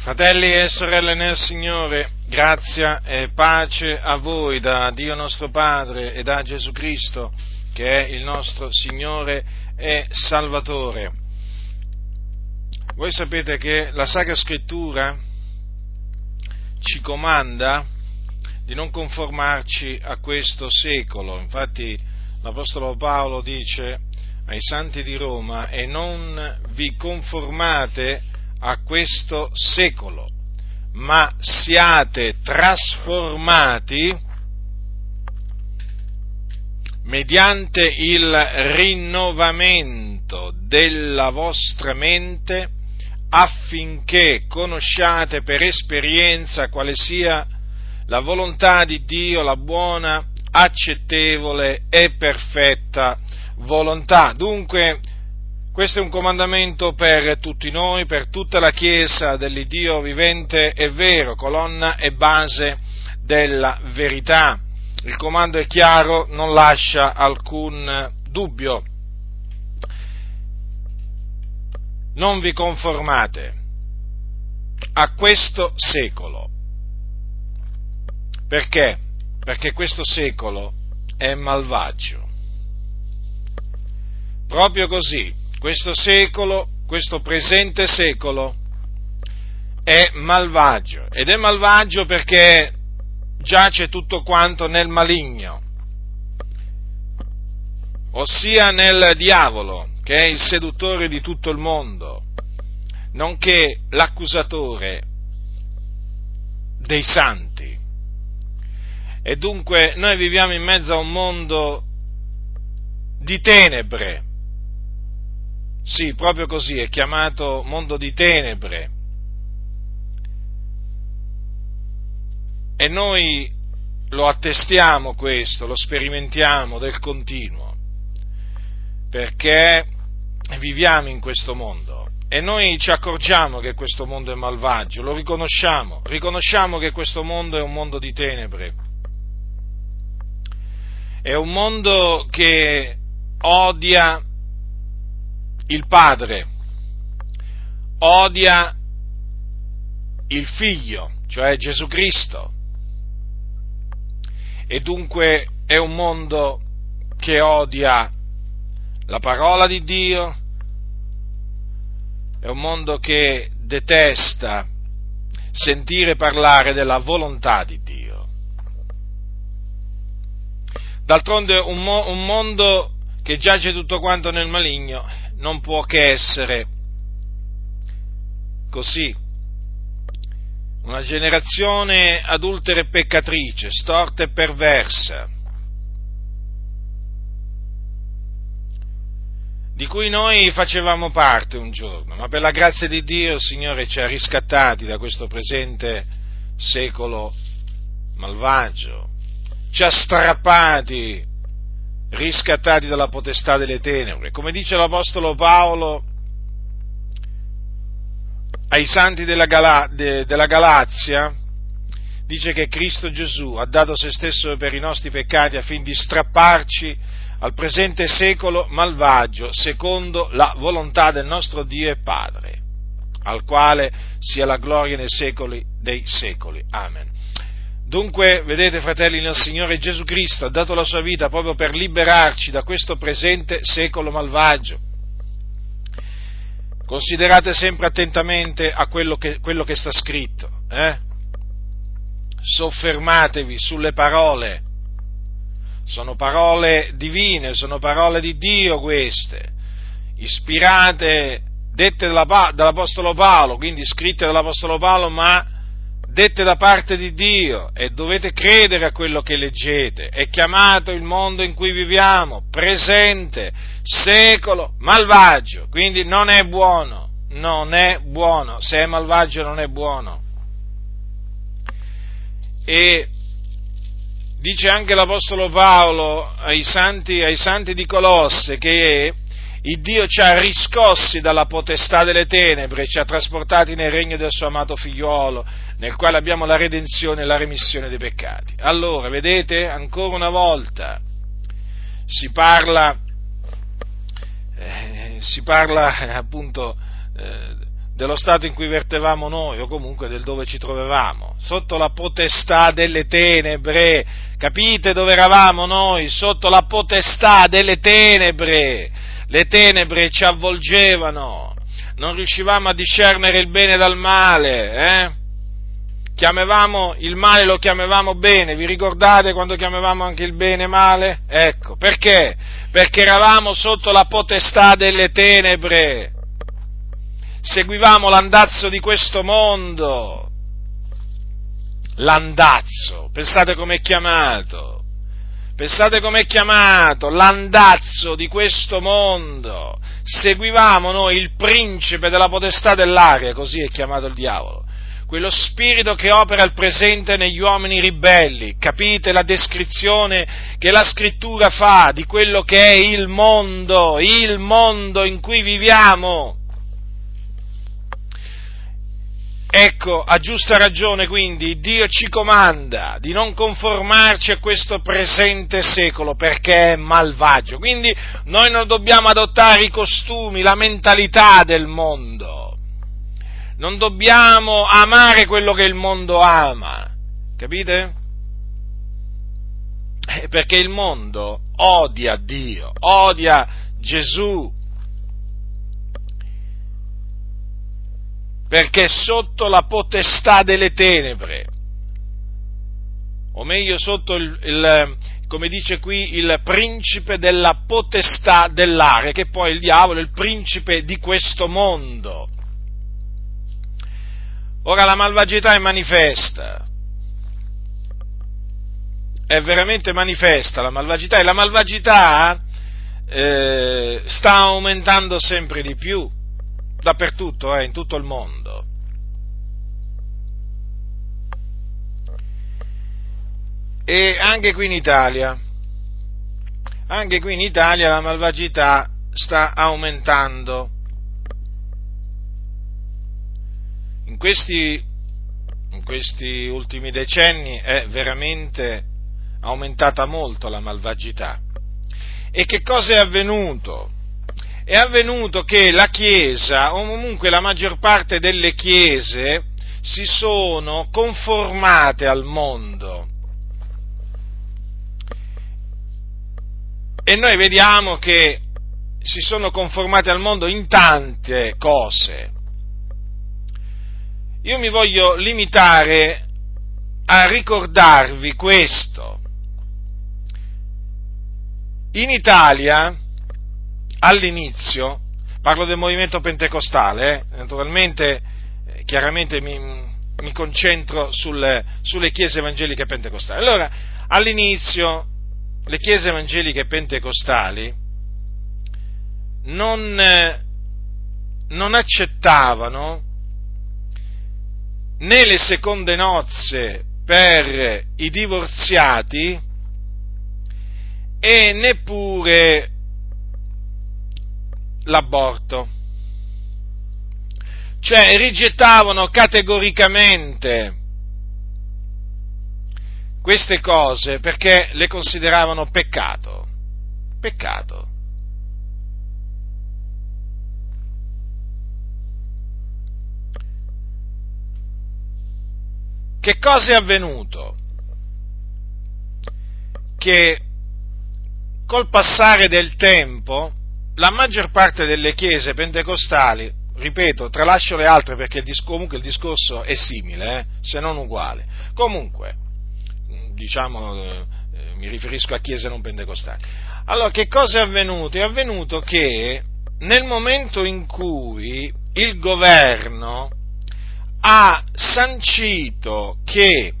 Fratelli e sorelle nel Signore, grazia e pace a voi da Dio nostro Padre e da Gesù Cristo, che è il nostro Signore e Salvatore. Voi sapete che la Sacra Scrittura ci comanda di non conformarci a questo secolo, infatti l'Apostolo Paolo dice ai santi di Roma e non vi conformate a questo secolo, ma siate trasformati mediante il rinnovamento della vostra mente affinché conosciate per esperienza quale sia la volontà di Dio, la buona, accettevole e perfetta volontà. Dunque, questo è un comandamento per tutti noi, per tutta la Chiesa dell'Iddio vivente e vero, colonna e base della verità. Il comando è chiaro, non lascia alcun dubbio. Non vi conformate a questo secolo. Perché? Perché questo secolo è malvagio. Proprio così, questo secolo, questo presente secolo, è malvagio. Ed è malvagio perché giace tutto quanto nel maligno, ossia nel diavolo, che è il seduttore di tutto il mondo, nonché l'accusatore dei santi. E dunque noi viviamo in mezzo a un mondo di tenebre, sì, proprio così, è chiamato mondo di tenebre. E noi lo attestiamo questo, lo sperimentiamo del continuo, perché viviamo in questo mondo e noi ci accorgiamo che questo mondo è malvagio, lo riconosciamo, riconosciamo che questo mondo è un mondo di tenebre, è un mondo che odia il padre, odia il figlio, cioè Gesù Cristo, e dunque è un mondo che odia la parola di Dio, è un mondo che detesta sentire parlare della volontà di Dio. D'altronde un, mo- un mondo che giace tutto quanto nel maligno non può che essere così. Una generazione adultera e peccatrice, storta e perversa, di cui noi facevamo parte un giorno, ma per la grazia di Dio il Signore ci ha riscattati da questo presente secolo malvagio, ci ha strappati riscattati dalla potestà delle tenebre. Come dice l'Apostolo Paolo ai santi della, Gala, de, della Galazia, dice che Cristo Gesù ha dato se stesso per i nostri peccati affinché di strapparci al presente secolo malvagio, secondo la volontà del nostro Dio e Padre, al quale sia la gloria nei secoli dei secoli. Amen. Dunque, vedete fratelli, nel Signore Gesù Cristo ha dato la sua vita proprio per liberarci da questo presente secolo malvagio. Considerate sempre attentamente a quello che, quello che sta scritto. Eh? Soffermatevi sulle parole. Sono parole divine, sono parole di Dio queste, ispirate, dette dall'Apostolo Paolo, quindi scritte dall'Apostolo Paolo, ma dette da parte di Dio e dovete credere a quello che leggete. È chiamato il mondo in cui viviamo, presente, secolo, malvagio, quindi non è buono, non è buono, se è malvagio non è buono. E dice anche l'Apostolo Paolo ai santi, ai santi di Colosse che il Dio ci ha riscossi dalla potestà delle tenebre, ci ha trasportati nel regno del suo amato figliuolo, nel quale abbiamo la redenzione e la remissione dei peccati. Allora, vedete, ancora una volta si parla, eh, si parla appunto eh, dello stato in cui vertevamo noi o comunque del dove ci trovavamo, sotto la potestà delle tenebre. Capite dove eravamo noi? Sotto la potestà delle tenebre. Le tenebre ci avvolgevano, non riuscivamo a discernere il bene dal male, eh? chiamavamo il male lo chiamavamo bene, vi ricordate quando chiamavamo anche il bene male? Ecco, perché? Perché eravamo sotto la potestà delle tenebre, seguivamo l'andazzo di questo mondo, l'andazzo, pensate com'è chiamato, pensate com'è chiamato, l'andazzo di questo mondo, seguivamo noi il principe della potestà dell'aria, così è chiamato il diavolo quello spirito che opera al presente negli uomini ribelli. Capite la descrizione che la scrittura fa di quello che è il mondo, il mondo in cui viviamo. Ecco, a giusta ragione quindi Dio ci comanda di non conformarci a questo presente secolo perché è malvagio. Quindi noi non dobbiamo adottare i costumi, la mentalità del mondo non dobbiamo amare quello che il mondo ama, capite? Eh, perché il mondo odia Dio, odia Gesù, perché è sotto la potestà delle tenebre, o meglio sotto il, il come dice qui, il principe della potestà dell'aria, che poi il diavolo è il principe di questo mondo. Ora la malvagità è manifesta, è veramente manifesta la malvagità e la malvagità eh, sta aumentando sempre di più, dappertutto, eh, in tutto il mondo. E anche qui in Italia, anche qui in Italia la malvagità sta aumentando in questi, in questi ultimi decenni è veramente aumentata molto la malvagità. E che cosa è avvenuto? È avvenuto che la Chiesa, o comunque la maggior parte delle Chiese, si sono conformate al mondo. E noi vediamo che si sono conformate al mondo in tante cose. Io mi voglio limitare a ricordarvi questo. In Italia, all'inizio, parlo del movimento pentecostale, eh, naturalmente, eh, chiaramente mi, mi concentro sulle, sulle chiese evangeliche pentecostali. Allora, all'inizio, le chiese evangeliche pentecostali non, eh, non accettavano né le seconde nozze per i divorziati e neppure l'aborto. Cioè rigettavano categoricamente queste cose perché le consideravano peccato. Peccato. Che cosa è avvenuto? Che col passare del tempo la maggior parte delle chiese pentecostali, ripeto, tralascio le altre perché il dis- comunque il discorso è simile, eh, se non uguale. Comunque, diciamo, eh, mi riferisco a chiese non pentecostali. Allora, che cosa è avvenuto? È avvenuto che nel momento in cui il governo ha sancito che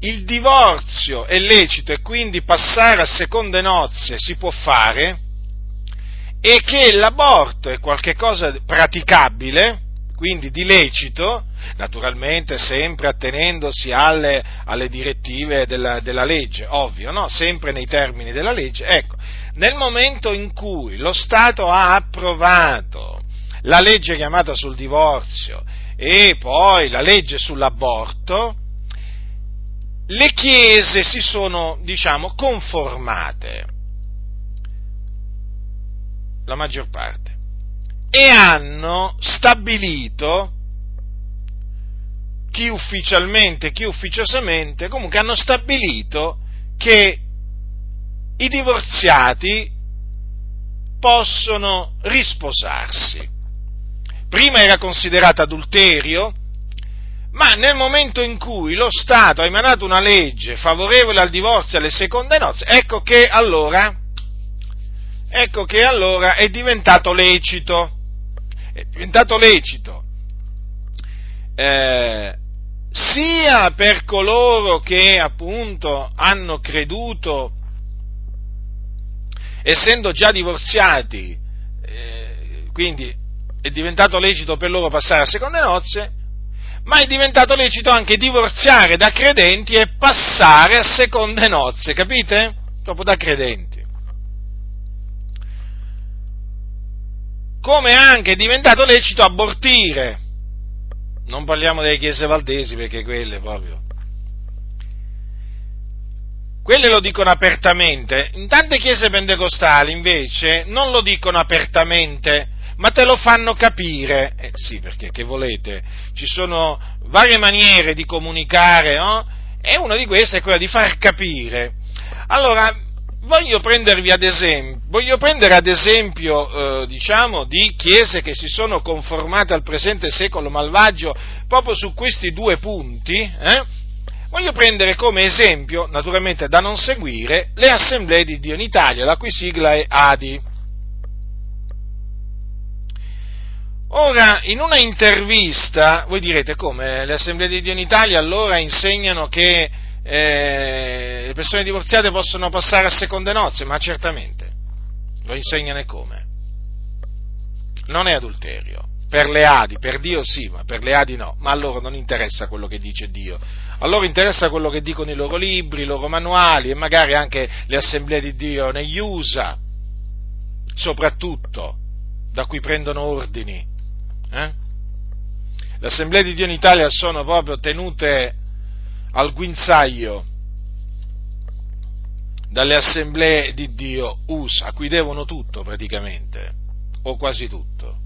il divorzio è lecito e quindi passare a seconde nozze si può fare e che l'aborto è qualcosa praticabile, quindi di lecito, naturalmente sempre attenendosi alle, alle direttive della, della, legge, ovvio, no? sempre nei termini della legge, ecco, nel momento in cui lo Stato ha approvato la legge chiamata sul divorzio e poi la legge sull'aborto, le chiese si sono, diciamo, conformate, la maggior parte. e hanno stabilito, chi ufficialmente, chi ufficiosamente, comunque hanno stabilito che i divorziati possono risposarsi. Prima era considerato adulterio, ma nel momento in cui lo Stato ha emanato una legge favorevole al divorzio e alle seconde nozze, ecco che allora, ecco che allora è diventato lecito, è diventato lecito, eh, sia per coloro che appunto hanno creduto, essendo già divorziati, eh, quindi è diventato lecito per loro passare a seconde nozze, ma è diventato lecito anche divorziare da credenti e passare a seconde nozze, capite? Dopo da credenti. Come anche è diventato lecito abortire. Non parliamo delle chiese valdesi perché quelle proprio. Quelle lo dicono apertamente. In tante chiese pentecostali invece non lo dicono apertamente ma te lo fanno capire. Eh sì, perché che volete? Ci sono varie maniere di comunicare, no? E una di queste è quella di far capire. Allora, voglio prendervi ad esempio, voglio prendere ad esempio, eh, diciamo, di chiese che si sono conformate al presente secolo malvagio proprio su questi due punti, eh? Voglio prendere come esempio, naturalmente da non seguire, le assemblee di Dio in Italia, la cui sigla è ADI. Ora, in una intervista, voi direte come le assemblee di Dio in Italia allora insegnano che eh, le persone divorziate possono passare a seconde nozze, ma certamente lo insegnano come? Non è adulterio. Per le Adi, per Dio sì, ma per le Adi no. Ma a loro non interessa quello che dice Dio. A loro interessa quello che dicono i loro libri, i loro manuali e magari anche le assemblee di Dio negli USA, soprattutto, da cui prendono ordini eh? Le assemblee di Dio in Italia sono proprio tenute al guinzaglio dalle assemblee di Dio USA, a cui devono tutto praticamente, o quasi tutto.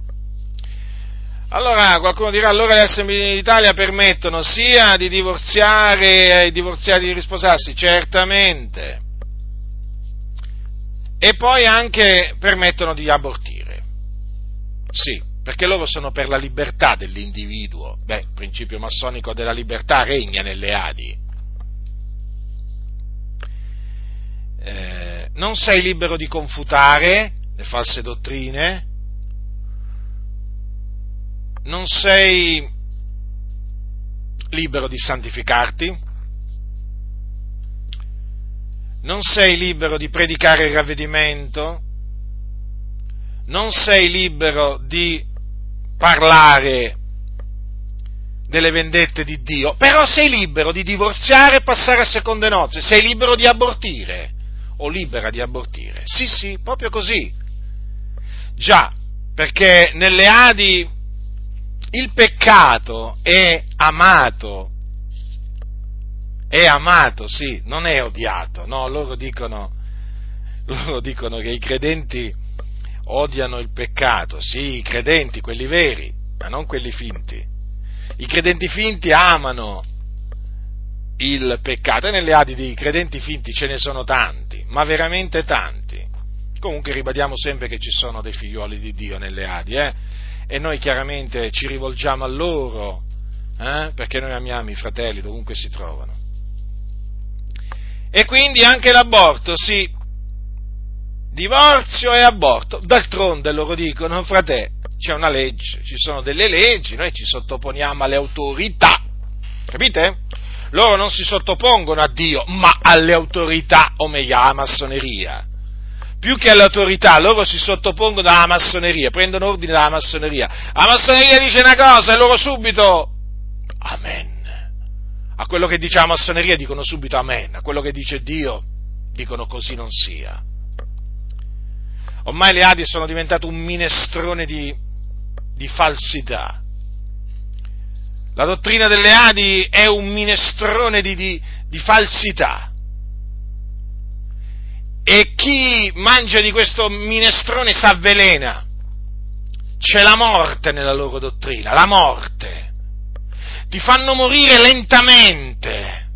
Allora qualcuno dirà, allora le assemblee d'Italia permettono sia di divorziare ai divorziati di risposarsi? Certamente. E poi anche permettono di abortire. Sì perché loro sono per la libertà dell'individuo. Beh, il principio massonico della libertà regna nelle Adi. Eh, non sei libero di confutare le false dottrine, non sei libero di santificarti, non sei libero di predicare il ravvedimento, non sei libero di parlare delle vendette di Dio, però sei libero di divorziare e passare a seconde nozze, sei libero di abortire o libera di abortire. Sì, sì, proprio così. Già, perché nelle Adi il peccato è amato, è amato, sì, non è odiato, no, loro dicono, loro dicono che i credenti odiano il peccato, sì, i credenti, quelli veri, ma non quelli finti. I credenti finti amano il peccato e nelle adi dei credenti finti ce ne sono tanti, ma veramente tanti. Comunque ribadiamo sempre che ci sono dei figlioli di Dio nelle adi, eh? E noi chiaramente ci rivolgiamo a loro, eh? perché noi amiamo i fratelli dovunque si trovano. E quindi anche l'aborto, sì, divorzio e aborto. D'altronde loro dicono, frate, c'è una legge, ci sono delle leggi, noi ci sottoponiamo alle autorità, capite? Loro non si sottopongono a Dio, ma alle autorità, o meglio, alla massoneria. Più che alle autorità, loro si sottopongono alla massoneria, prendono ordine dalla massoneria. La massoneria dice una cosa e loro subito, amen. A quello che dice la massoneria dicono subito amen, a quello che dice Dio dicono così non sia. Ormai le Adi sono diventate un minestrone di, di falsità. La dottrina delle Adi è un minestrone di, di, di falsità. E chi mangia di questo minestrone si avvelena. c'è la morte nella loro dottrina, la morte. Ti fanno morire lentamente,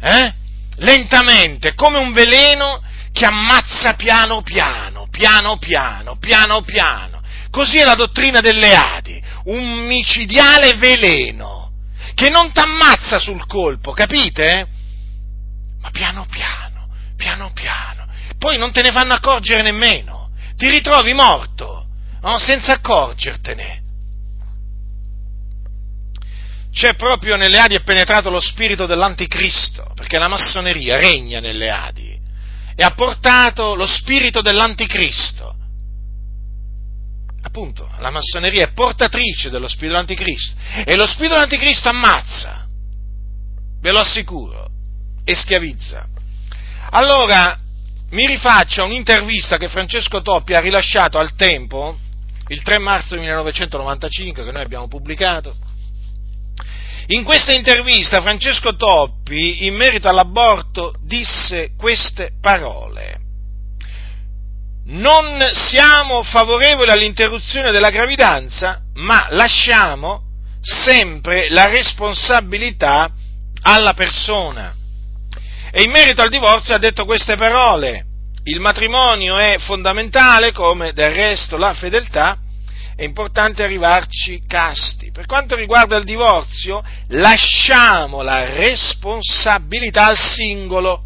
eh? Lentamente, come un veleno che ammazza piano piano, piano piano, piano piano. Così è la dottrina delle Adi, un micidiale veleno che non t'ammazza sul colpo, capite? Ma piano piano, piano piano. Poi non te ne fanno accorgere nemmeno. Ti ritrovi morto, no? senza accorgertene. C'è proprio nelle Adi è penetrato lo spirito dell'anticristo, perché la massoneria regna nelle Adi e ha portato lo spirito dell'anticristo. Appunto, la massoneria è portatrice dello spirito dell'anticristo e lo spirito dell'anticristo ammazza, ve lo assicuro, e schiavizza. Allora, mi rifaccio a un'intervista che Francesco Toppi ha rilasciato al tempo, il 3 marzo 1995, che noi abbiamo pubblicato, in questa intervista Francesco Toppi, in merito all'aborto, disse queste parole. Non siamo favorevoli all'interruzione della gravidanza, ma lasciamo sempre la responsabilità alla persona. E in merito al divorzio ha detto queste parole. Il matrimonio è fondamentale, come del resto la fedeltà, è importante arrivarci casti. Per quanto riguarda il divorzio, lasciamo la responsabilità al singolo.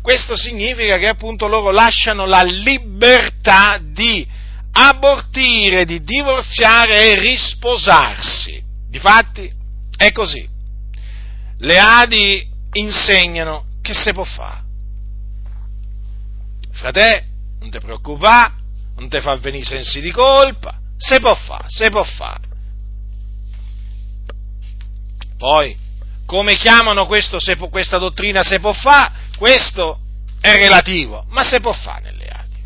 Questo significa che appunto loro lasciano la libertà di abortire, di divorziare e risposarsi. Difatti è così. Le Adi insegnano che se può fare. Frate, non ti preoccupare, non ti fa venire sensi di colpa, se può fare, se può fare. Poi, come chiamano questo, se, questa dottrina se può fare? Questo è relativo, ma se può fare nelle Adi.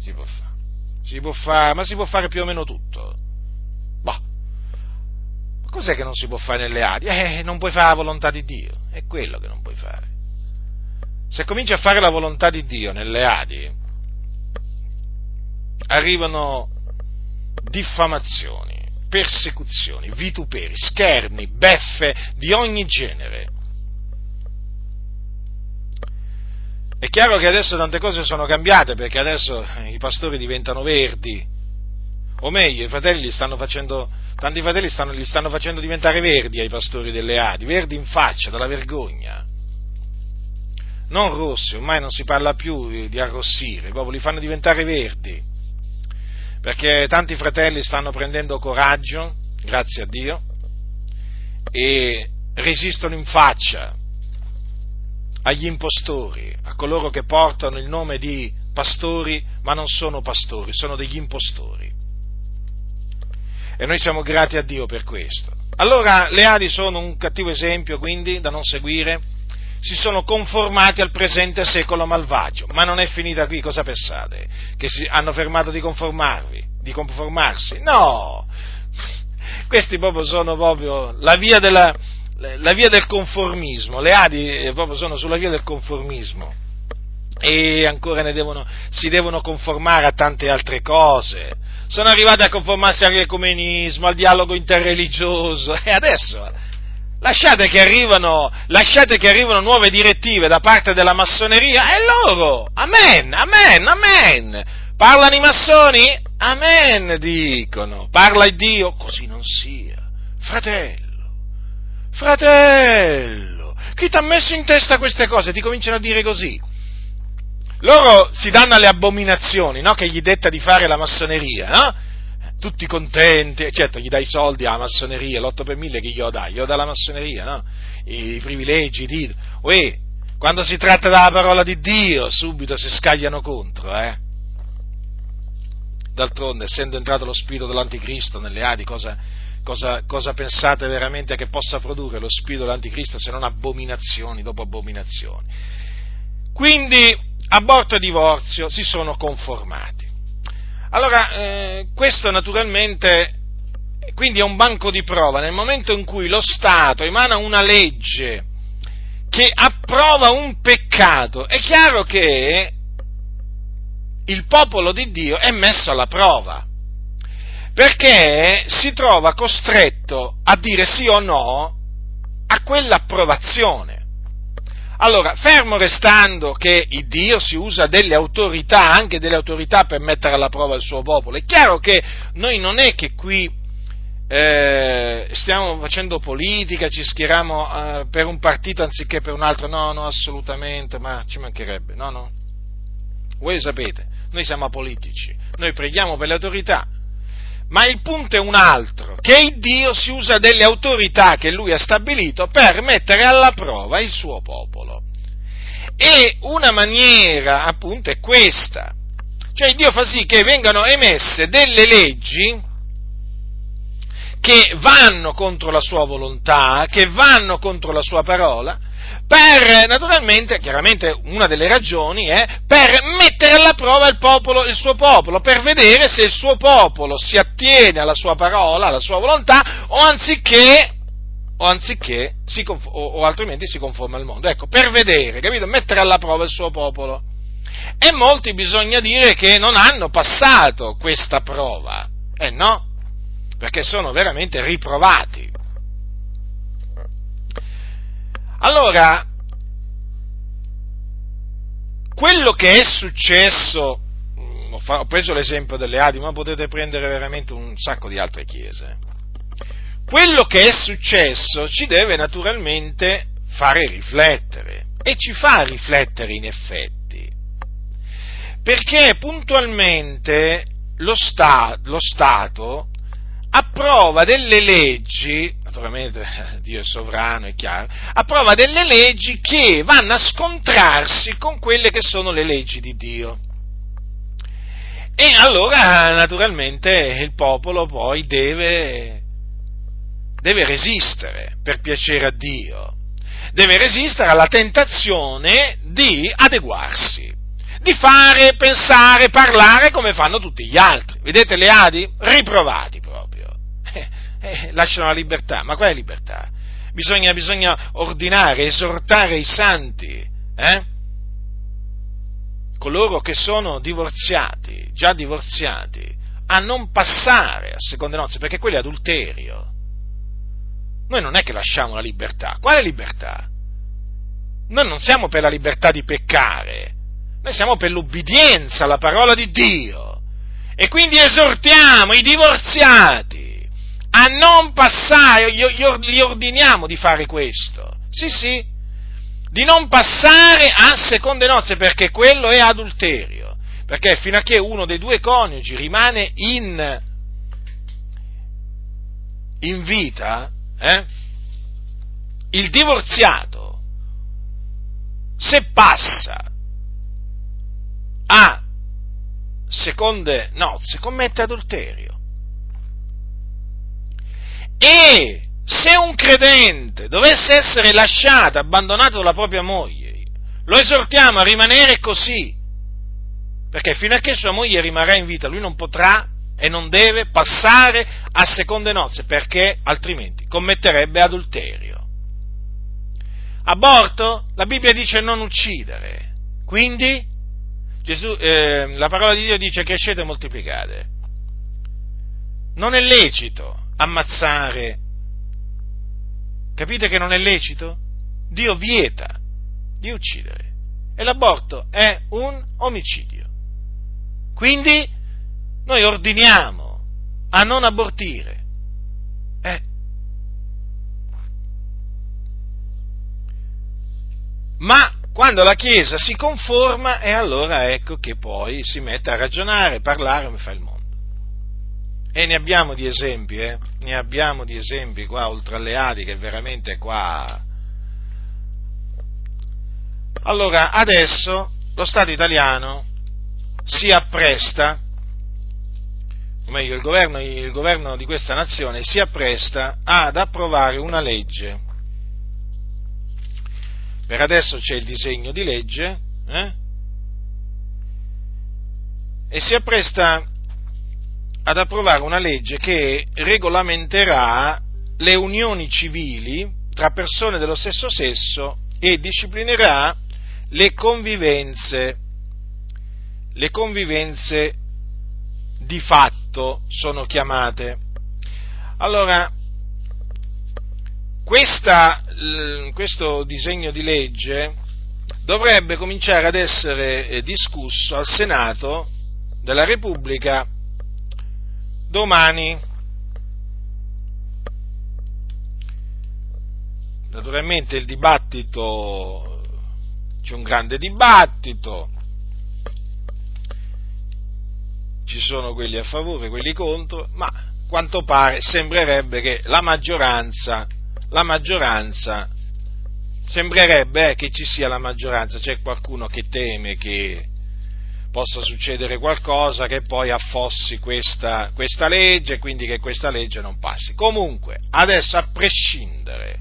Si può fare. Si può fare, ma si può fare più o meno tutto. Boh. Ma cos'è che non si può fare nelle Adi? Eh, non puoi fare la volontà di Dio. È quello che non puoi fare. Se cominci a fare la volontà di Dio nelle Adi, arrivano diffamazioni, persecuzioni, vituperi, scherni, beffe di ogni genere. È chiaro che adesso tante cose sono cambiate perché adesso i pastori diventano verdi, o meglio, i fratelli stanno facendo, tanti fratelli stanno, li stanno facendo diventare verdi ai pastori delle Adi, verdi in faccia, dalla vergogna. Non rossi, ormai non si parla più di, di arrossire, proprio li fanno diventare verdi perché tanti fratelli stanno prendendo coraggio, grazie a Dio, e resistono in faccia agli impostori, a coloro che portano il nome di pastori, ma non sono pastori, sono degli impostori. E noi siamo grati a Dio per questo. Allora le Adi sono un cattivo esempio, quindi, da non seguire, si sono conformati al presente secolo malvagio. Ma non è finita qui, cosa pensate? Che hanno fermato di conformarvi, di conformarsi? No! Questi proprio sono proprio la via, della, la via del conformismo, le Adi eh, proprio sono sulla via del conformismo e ancora devono, si devono conformare a tante altre cose. Sono arrivati a conformarsi all'ecumenismo, al dialogo interreligioso e adesso Lasciate che, arrivano, lasciate che arrivano nuove direttive da parte della massoneria e loro, amen, amen, amen. Parlano i massoni? Amen, dicono. Parla il Dio? Così non sia. Fratello, fratello, chi ti ha messo in testa queste cose? Ti cominciano a dire così. Loro si danno alle abominazioni, no? Che gli detta di fare la massoneria, no? Tutti contenti, certo gli dai i soldi alla massoneria, l'8 per 1000 chi glielo dai? Glielo dà la massoneria, no? I, i privilegi, i titoli. Uè, quando si tratta della parola di Dio, subito si scagliano contro, eh? D'altronde, essendo entrato lo spirito dell'anticristo nelle Adi, cosa, cosa, cosa pensate veramente che possa produrre lo spirito dell'anticristo se non abominazioni dopo abominazioni? Quindi, aborto e divorzio si sono conformati. Allora, eh, questo naturalmente quindi è un banco di prova. Nel momento in cui lo Stato emana una legge che approva un peccato, è chiaro che il popolo di Dio è messo alla prova. perché si trova costretto a dire sì o no a quell'approvazione. Allora, fermo restando che Dio si usa delle autorità, anche delle autorità per mettere alla prova il suo popolo, è chiaro che noi non è che qui eh, stiamo facendo politica, ci schieriamo eh, per un partito anziché per un altro, no, no, assolutamente, ma ci mancherebbe, no, no. Voi sapete, noi siamo apolitici, noi preghiamo per le autorità, ma il punto è un altro, che Dio si usa delle autorità che lui ha stabilito per mettere alla prova il suo popolo. E una maniera, appunto, è questa. Cioè Dio fa sì che vengano emesse delle leggi che vanno contro la sua volontà, che vanno contro la sua parola, per, naturalmente, chiaramente una delle ragioni è per mettere alla prova il, popolo, il suo popolo, per vedere se il suo popolo si attiene alla sua parola, alla sua volontà, o anziché, o, anziché si, o, o altrimenti si conforma al mondo. Ecco, per vedere, capito? Mettere alla prova il suo popolo. E molti bisogna dire che non hanno passato questa prova. Eh no, perché sono veramente riprovati. Allora, quello che è successo, mm, ho preso l'esempio delle Adi, ma potete prendere veramente un sacco di altre chiese. Quello che è successo ci deve naturalmente fare riflettere e ci fa riflettere in effetti, perché puntualmente lo, sta, lo Stato approva delle leggi naturalmente Dio è sovrano, è chiaro, approva delle leggi che vanno a scontrarsi con quelle che sono le leggi di Dio. E allora naturalmente il popolo poi deve, deve resistere per piacere a Dio, deve resistere alla tentazione di adeguarsi, di fare, pensare, parlare come fanno tutti gli altri. Vedete le Adi? Riprovati eh, lasciano la libertà. Ma quale libertà? Bisogna, bisogna ordinare, esortare i santi, eh? coloro che sono divorziati, già divorziati, a non passare a seconde nozze, perché quello è adulterio. Noi non è che lasciamo la libertà. Quale libertà? Noi non siamo per la libertà di peccare, noi siamo per l'ubbidienza alla parola di Dio. E quindi esortiamo i divorziati a non passare, gli ordiniamo di fare questo. Sì, sì, di non passare a seconde nozze perché quello è adulterio. Perché fino a che uno dei due coniugi rimane in, in vita, eh, il divorziato, se passa a seconde nozze, commette adulterio. E se un credente dovesse essere lasciato, abbandonato dalla propria moglie, lo esortiamo a rimanere così, perché fino a che sua moglie rimarrà in vita, lui non potrà e non deve passare a seconde nozze, perché altrimenti commetterebbe adulterio. Aborto? La Bibbia dice non uccidere, quindi Gesù, eh, la parola di Dio dice crescete e moltiplicate. Non è lecito ammazzare. Capite che non è lecito? Dio vieta di uccidere. E l'aborto è un omicidio. Quindi noi ordiniamo a non abortire. Eh. Ma quando la Chiesa si conforma, e allora ecco che poi si mette a ragionare, parlare come fa il mondo. E ne abbiamo di esempi, eh? Ne abbiamo di esempi qua oltre alle Adi che veramente qua. Allora, adesso lo Stato italiano si appresta, o meglio il governo, il governo di questa nazione si appresta ad approvare una legge. Per adesso c'è il disegno di legge, eh? e si appresta ad approvare una legge che regolamenterà le unioni civili tra persone dello stesso sesso e disciplinerà le convivenze, le convivenze di fatto sono chiamate. Allora, questa, questo disegno di legge dovrebbe cominciare ad essere eh, discusso al Senato della Repubblica domani. Naturalmente il dibattito, c'è un grande dibattito, ci sono quelli a favore, quelli contro, ma quanto pare sembrerebbe che la maggioranza, la maggioranza sembrerebbe eh, che ci sia la maggioranza, c'è qualcuno che teme che possa succedere qualcosa che poi affossi questa, questa legge e quindi che questa legge non passi. Comunque, adesso a prescindere,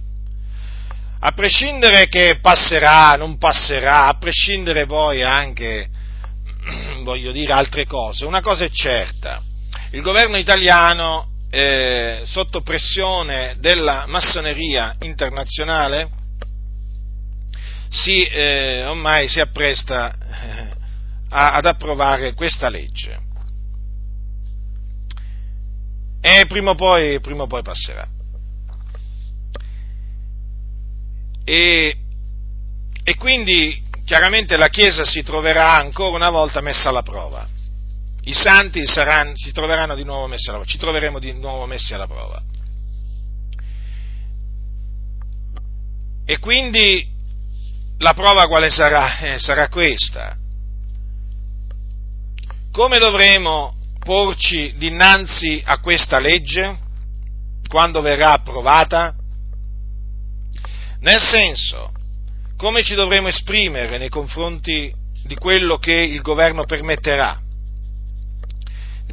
a prescindere che passerà, non passerà, a prescindere poi anche, voglio dire, altre cose, una cosa è certa, il governo italiano, eh, sotto pressione della massoneria internazionale, si, eh, ormai si appresta eh, ad approvare questa legge. E prima o poi, prima o poi passerà. E, e quindi chiaramente la Chiesa si troverà ancora una volta messa alla prova. I santi saranno, si troveranno di nuovo messi alla prova, ci troveremo di nuovo messi alla prova. E quindi la prova quale sarà? Eh, sarà questa come dovremo porci dinanzi a questa legge quando verrà approvata? Nel senso, come ci dovremo esprimere nei confronti di quello che il governo permetterà?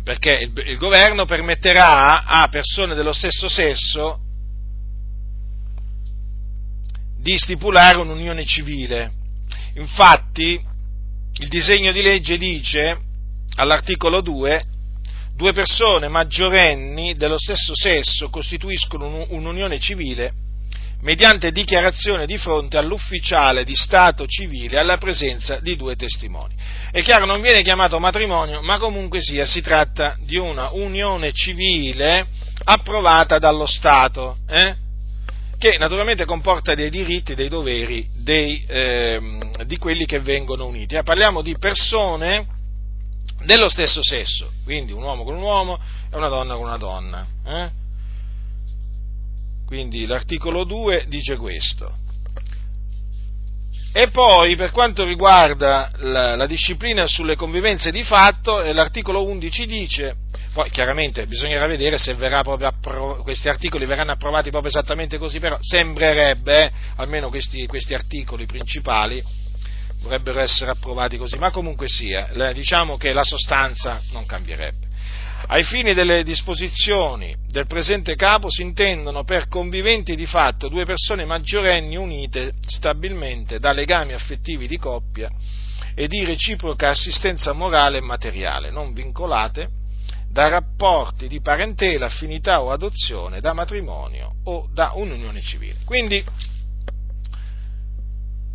Perché il, il governo permetterà a persone dello stesso sesso di stipulare un'unione civile. Infatti, il disegno di legge dice all'articolo 2, due persone maggiorenni dello stesso sesso costituiscono un'unione civile mediante dichiarazione di fronte all'ufficiale di Stato civile alla presenza di due testimoni. È chiaro, non viene chiamato matrimonio, ma comunque sia, si tratta di una unione civile approvata dallo Stato, eh? che naturalmente comporta dei diritti dei doveri dei, eh, di quelli che vengono uniti. Eh, parliamo di persone dello stesso sesso, quindi un uomo con un uomo e una donna con una donna. Eh? Quindi l'articolo 2 dice questo. E poi per quanto riguarda la, la disciplina sulle convivenze di fatto, eh, l'articolo 11 dice, poi chiaramente bisognerà vedere se appro- questi articoli verranno approvati proprio esattamente così, però sembrerebbe, eh, almeno questi, questi articoli principali, dovrebbero essere approvati così, ma comunque sia, diciamo che la sostanza non cambierebbe. Ai fini delle disposizioni del presente capo si intendono per conviventi di fatto due persone maggiorenni unite stabilmente da legami affettivi di coppia e di reciproca assistenza morale e materiale, non vincolate da rapporti di parentela, affinità o adozione, da matrimonio o da un'unione civile. Quindi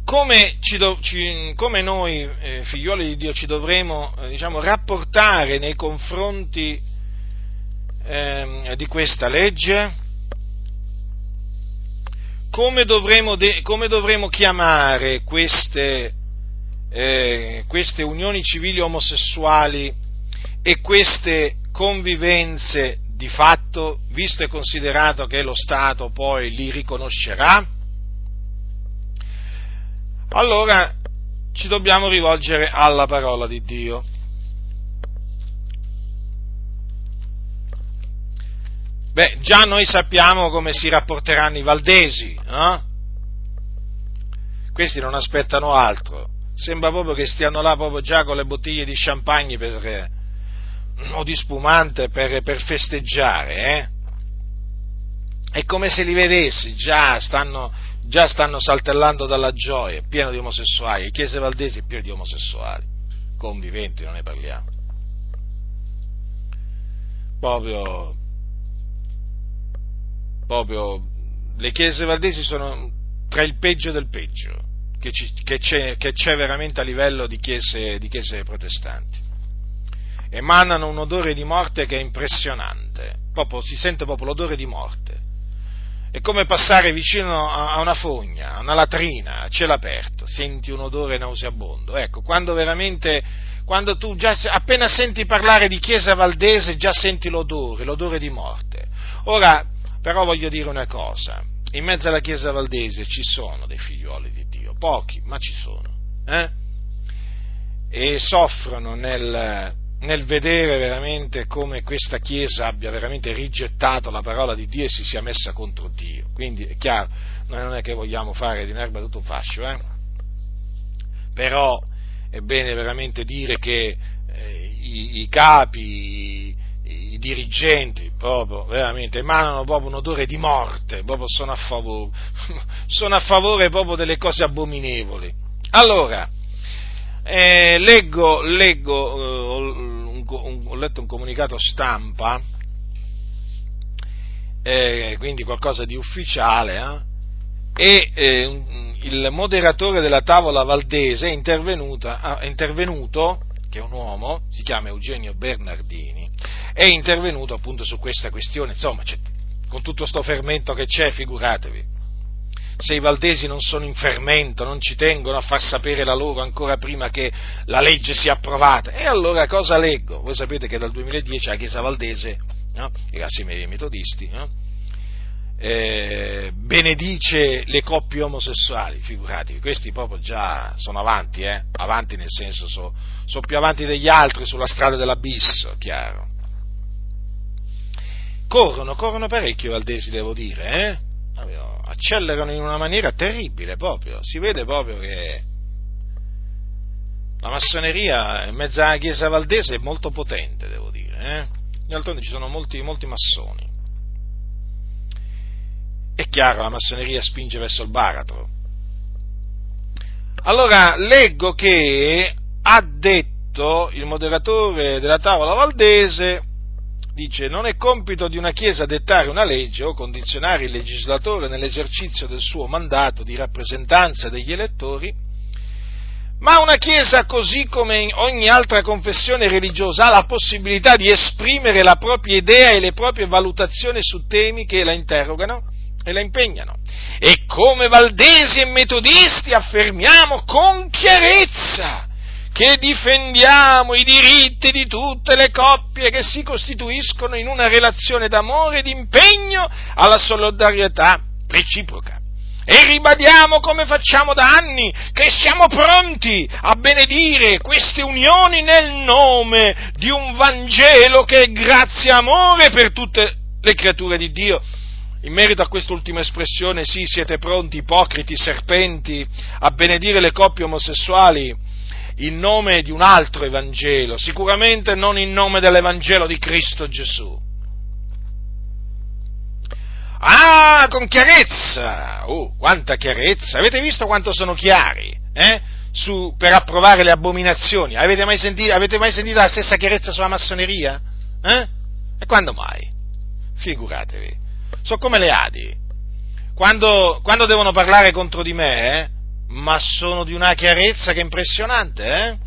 come, do, ci, come noi eh, figlioli di Dio ci dovremo eh, diciamo, rapportare nei confronti eh, di questa legge? Come dovremo, de, come dovremo chiamare queste, eh, queste unioni civili omosessuali e queste convivenze di fatto, visto e considerato che lo Stato poi li riconoscerà? Allora ci dobbiamo rivolgere alla parola di Dio. Beh, già noi sappiamo come si rapporteranno i valdesi, no? Questi non aspettano altro. Sembra proprio che stiano là proprio già con le bottiglie di champagne per, o di spumante per, per festeggiare, eh? È come se li vedessi, già stanno, già stanno saltellando dalla gioia, pieno di omosessuali, le chiese valdesi pieno di omosessuali, conviventi non ne parliamo. Proprio, proprio le chiese valdesi sono tra il peggio del peggio che, ci, che, c'è, che c'è, veramente a livello di chiese, di chiese protestanti. emanano un odore di morte che è impressionante, proprio, si sente proprio l'odore di morte. È come passare vicino a una fogna, a una latrina, a cielo aperto, senti un odore nauseabondo. Ecco, quando veramente, quando tu già appena senti parlare di Chiesa Valdese, già senti l'odore, l'odore di morte. Ora, però voglio dire una cosa, in mezzo alla Chiesa Valdese ci sono dei figlioli di Dio, pochi, ma ci sono, eh? E soffrono nel, nel vedere veramente come questa Chiesa abbia veramente rigettato la parola di Dio e si sia messa contro Dio. Quindi è chiaro, noi non è che vogliamo fare di un'erba tutto un fascio, eh? però è bene veramente dire che eh, i, i, capi, i, i, dirigenti, proprio, veramente, emanano proprio un odore di morte, proprio sono a favore, sono a favore proprio delle cose abominevoli. Allora, eh, leggo, leggo eh, letto un comunicato stampa, eh, quindi qualcosa di ufficiale, eh, e eh, il moderatore della tavola valdese è, è intervenuto, che è un uomo, si chiama Eugenio Bernardini, è intervenuto appunto su questa questione, insomma, con tutto questo fermento che c'è, figuratevi se i valdesi non sono in fermento, non ci tengono a far sapere la loro ancora prima che la legge sia approvata. E allora cosa leggo? Voi sapete che dal 2010 la Chiesa Valdese, no? i Cassimiri metodisti, no? eh, benedice le coppie omosessuali, figuratevi, questi proprio già sono avanti, eh? avanti nel senso sono, sono più avanti degli altri sulla strada dell'abisso, chiaro. Corrono, corrono parecchio i valdesi, devo dire, eh? Accelerano in una maniera terribile proprio, si vede proprio che la massoneria in mezzo alla chiesa valdese è molto potente, devo dire, eh? d'altronde ci sono molti, molti massoni. È chiaro, la massoneria spinge verso il baratro. Allora, leggo che ha detto il moderatore della tavola valdese dice non è compito di una Chiesa dettare una legge o condizionare il legislatore nell'esercizio del suo mandato di rappresentanza degli elettori, ma una Chiesa, così come ogni altra confessione religiosa, ha la possibilità di esprimere la propria idea e le proprie valutazioni su temi che la interrogano e la impegnano. E come valdesi e metodisti affermiamo con chiarezza che difendiamo i diritti di tutte le coppie che si costituiscono in una relazione d'amore e di impegno alla solidarietà reciproca. E ribadiamo come facciamo da anni che siamo pronti a benedire queste unioni nel nome di un Vangelo che è grazia e amore per tutte le creature di Dio. In merito a quest'ultima espressione, sì, siete pronti, ipocriti, serpenti, a benedire le coppie omosessuali in nome di un altro Evangelo, sicuramente non in nome dell'Evangelo di Cristo Gesù. Ah, con chiarezza! Oh, quanta chiarezza! Avete visto quanto sono chiari? Eh? Su, per approvare le abominazioni. Avete mai, sentito, avete mai sentito la stessa chiarezza sulla massoneria? Eh? E quando mai? Figuratevi. So come le Adi. Quando, quando devono parlare contro di me, eh, ma sono di una chiarezza che è impressionante, eh?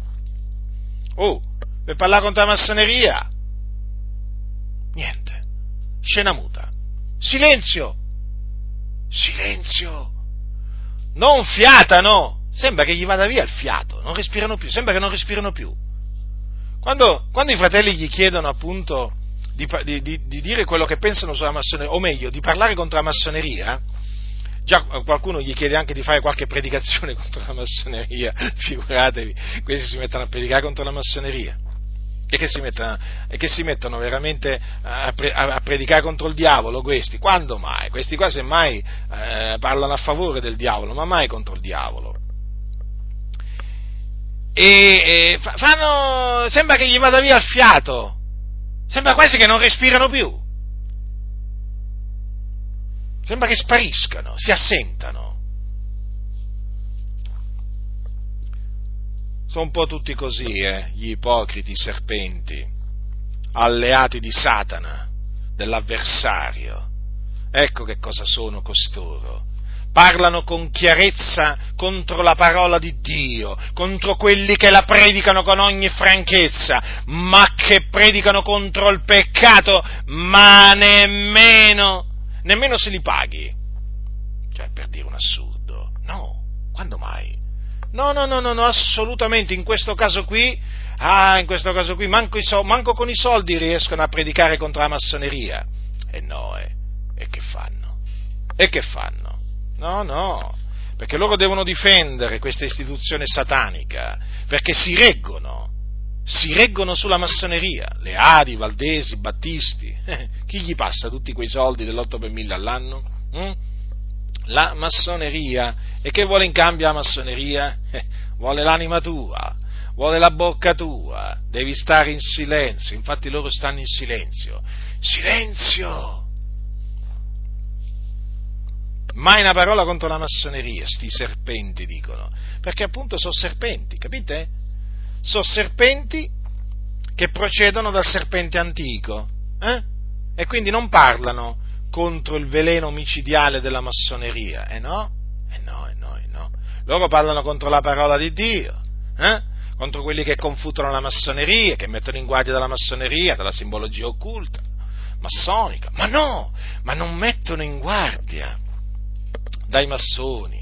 Oh, per parlare contro la massoneria? Niente. Scena muta. Silenzio! Silenzio! Non fiatano! Sembra che gli vada via il fiato, non respirano più, sembra che non respirano più. Quando, quando i fratelli gli chiedono appunto di, di, di, dire quello che pensano sulla massoneria, o meglio, di parlare contro la massoneria, Già qualcuno gli chiede anche di fare qualche predicazione contro la massoneria, figuratevi, questi si mettono a predicare contro la massoneria. E che si mettono, che si mettono veramente a, pre, a, predicare contro il diavolo questi? Quando mai? Questi qua semmai eh, parlano a favore del diavolo, ma mai contro il diavolo. E, e fanno, sembra che gli vada via il fiato, sembra quasi che non respirano più. Sembra che spariscano, si assentano. Sono un po' tutti così, eh, gli ipocriti, i serpenti, alleati di Satana, dell'avversario. Ecco che cosa sono costoro. parlano con chiarezza contro la parola di Dio, contro quelli che la predicano con ogni franchezza, ma che predicano contro il peccato, ma nemmeno, nemmeno se li paghi. Cioè, per dire un assurdo. No, quando mai? No, no, no, no, no assolutamente, in questo caso qui, ah, in questo caso qui, manco, so, manco con i soldi riescono a predicare contro la massoneria. E no, eh. E che fanno? E che fanno? No, no, perché loro devono difendere questa istituzione satanica, perché si reggono, si reggono sulla massoneria, le Adi, Valdesi, Battisti, chi gli passa tutti quei soldi dell'8 per 1000 all'anno? Mm? La massoneria, e che vuole in cambio la massoneria? Eh, vuole l'anima tua, vuole la bocca tua, devi stare in silenzio, infatti loro stanno in silenzio, silenzio! Mai una parola contro la massoneria, sti serpenti dicono, perché appunto sono serpenti, capite? Sono serpenti che procedono dal serpente antico, eh? E quindi non parlano contro il veleno omicidiale della massoneria, eh no? Eh no, eh no, eh no. Loro parlano contro la parola di Dio, eh? Contro quelli che confutano la massoneria, che mettono in guardia dalla massoneria, dalla simbologia occulta, massonica. Ma no, ma non mettono in guardia dai massoni,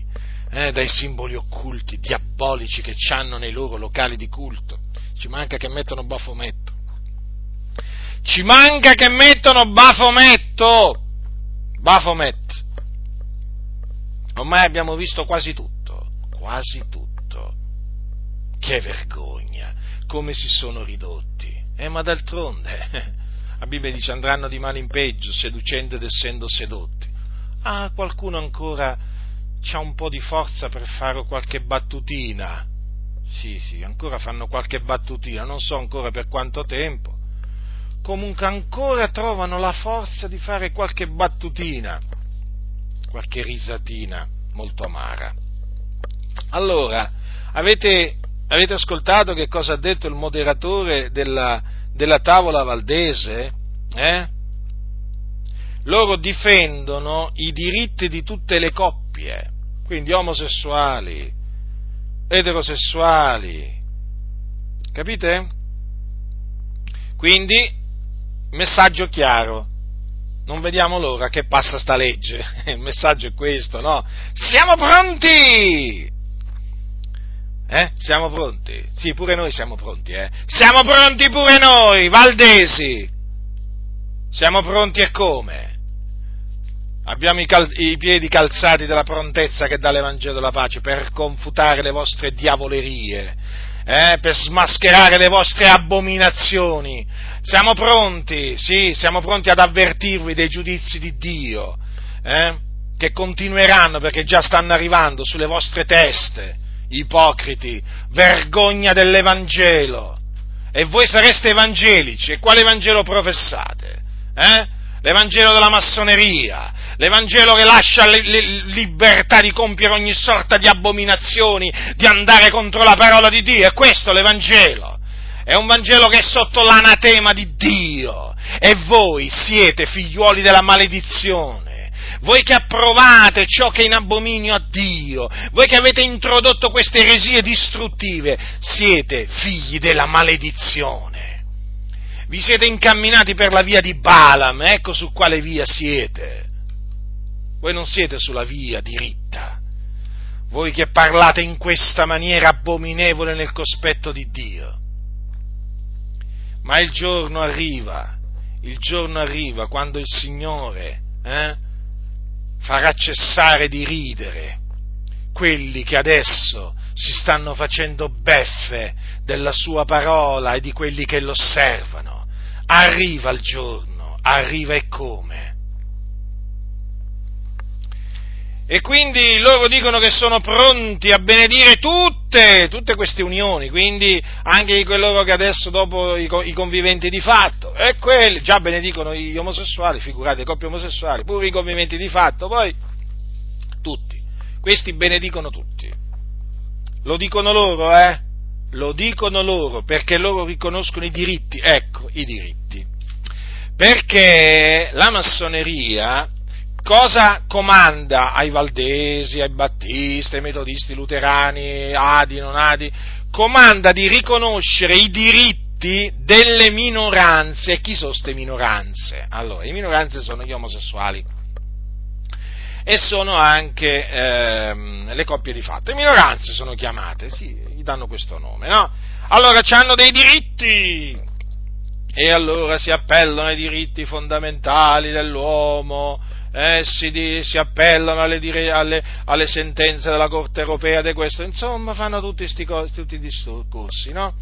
eh, dai simboli occulti, diabolici che hanno nei loro locali di culto. Ci manca che mettono bafometto. Ci manca che mettono bafometto. Bafometto. Ormai abbiamo visto quasi tutto, quasi tutto. Che vergogna, come si sono ridotti. Eh, ma d'altronde, la Bibbia dice andranno di male in peggio, seducendo ed essendo sedotti ah, qualcuno ancora ha un po' di forza per fare qualche battutina. Sì, sì, ancora fanno qualche battutina, non so ancora per quanto tempo. Comunque ancora trovano la forza di fare qualche battutina, qualche risatina molto amara. Allora, avete, avete ascoltato che cosa ha detto il moderatore della, della tavola valdese? Eh? loro difendono i diritti di tutte le coppie, quindi omosessuali, eterosessuali, capite? Quindi, messaggio chiaro, non vediamo l'ora che passa sta legge, il messaggio è questo, no? Siamo pronti! Eh? Siamo pronti? Sì, pure noi siamo pronti, eh? Siamo pronti pure noi, Valdesi! Siamo pronti e come? Abbiamo i, cal- i, piedi calzati della prontezza che dà l'Evangelo della pace per confutare le vostre diavolerie, eh, per smascherare le vostre abominazioni. Siamo pronti, sì, siamo pronti ad avvertirvi dei giudizi di Dio, eh, che continueranno perché già stanno arrivando sulle vostre teste, ipocriti, vergogna dell'Evangelo. E voi sareste evangelici, e quale Evangelo professate? Eh? L'Evangelo della massoneria, l'Evangelo che lascia la libertà di compiere ogni sorta di abominazioni, di andare contro la parola di Dio, è questo l'Evangelo. È un Vangelo che è sotto l'anatema di Dio e voi siete figliuoli della maledizione. Voi che approvate ciò che è in abominio a Dio, voi che avete introdotto queste eresie distruttive, siete figli della maledizione vi siete incamminati per la via di Balaam, ecco su quale via siete. Voi non siete sulla via diritta. Voi che parlate in questa maniera abominevole nel cospetto di Dio. Ma il giorno arriva, il giorno arriva quando il Signore eh, farà cessare di ridere quelli che adesso si stanno facendo beffe della sua parola e di quelli che lo osservano. Arriva il giorno, arriva e come E quindi loro dicono che sono pronti a benedire tutte, tutte queste unioni, quindi anche di coloro che adesso dopo i, i conviventi di fatto, e quelli già benedicono gli omosessuali, figurate, le coppie omosessuali, pure i conviventi di fatto, poi tutti, questi benedicono tutti. Lo dicono loro, eh? Lo dicono loro, perché loro riconoscono i diritti, ecco, i diritti. Perché la massoneria cosa comanda ai valdesi, ai battisti, ai metodisti, luterani, adi, non adi? Comanda di riconoscere i diritti delle minoranze. Chi sono queste minoranze? Allora, le minoranze sono gli omosessuali e sono anche ehm, le coppie di fatto. Le minoranze sono chiamate, sì, gli danno questo nome, no? Allora hanno dei diritti e allora si appellano ai diritti fondamentali dell'uomo, eh, si, si, appellano alle, alle, alle, sentenze della Corte europea di questo, insomma fanno tutti questi discorsi, no?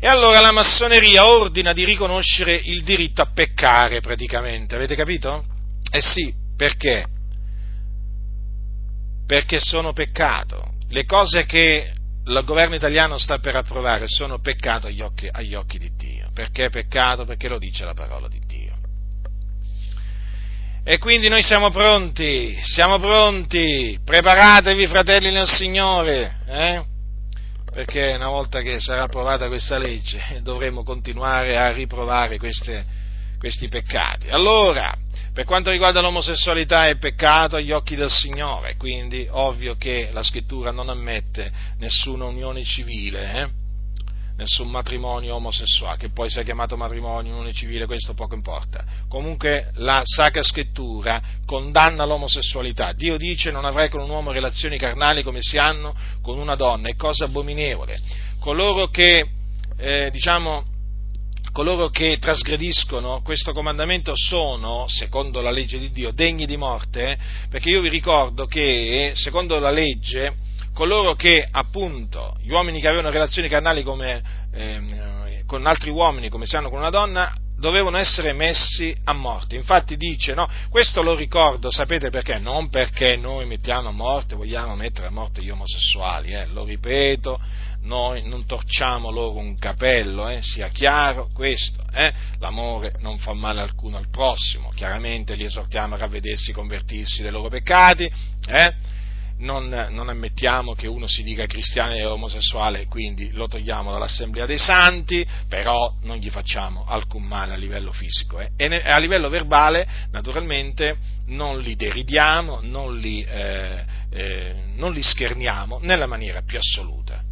E allora la massoneria ordina di riconoscere il diritto a peccare praticamente, avete capito? Eh sì, perché? Perché sono peccato. Le cose che il governo italiano sta per approvare sono peccato agli occhi, agli occhi di Dio. Perché è peccato? Perché lo dice la parola di Dio. E quindi noi siamo pronti, siamo pronti, preparatevi fratelli nel Signore, eh? perché una volta che sarà approvata questa legge dovremo continuare a riprovare queste, questi peccati. Allora, per quanto riguarda l'omosessualità è peccato agli occhi del Signore, quindi ovvio che la scrittura non ammette nessuna unione civile, eh? Nessun matrimonio omosessuale, che poi sia chiamato matrimonio, unione civile, questo poco importa. Comunque la Sacra Scrittura condanna l'omosessualità. Dio dice non avrai con un uomo relazioni carnali come si hanno con una donna, è cosa abominevole. Coloro che, eh, diciamo, coloro che trasgrediscono questo comandamento sono, secondo la legge di Dio, degni di morte, perché io vi ricordo che, secondo la legge, coloro che appunto, gli uomini che avevano relazioni carnali come, eh, con altri uomini come si hanno con una donna, dovevano essere messi a morte. Infatti dice, no, questo lo ricordo, sapete perché? Non perché noi mettiamo a morte, vogliamo mettere a morte gli omosessuali, eh, lo ripeto, noi non torciamo loro un capello, eh, sia chiaro questo, eh? l'amore non fa male alcuno al prossimo, chiaramente li esortiamo a ravvedersi, convertirsi dai loro peccati, eh? Non, non, ammettiamo che uno si dica cristiano e omosessuale, quindi lo togliamo dall'assemblea dei santi, però non gli facciamo alcun male a livello fisico. Eh? E a livello verbale, naturalmente, non li deridiamo, non li, eh, eh, non li scherniamo nella maniera più assoluta.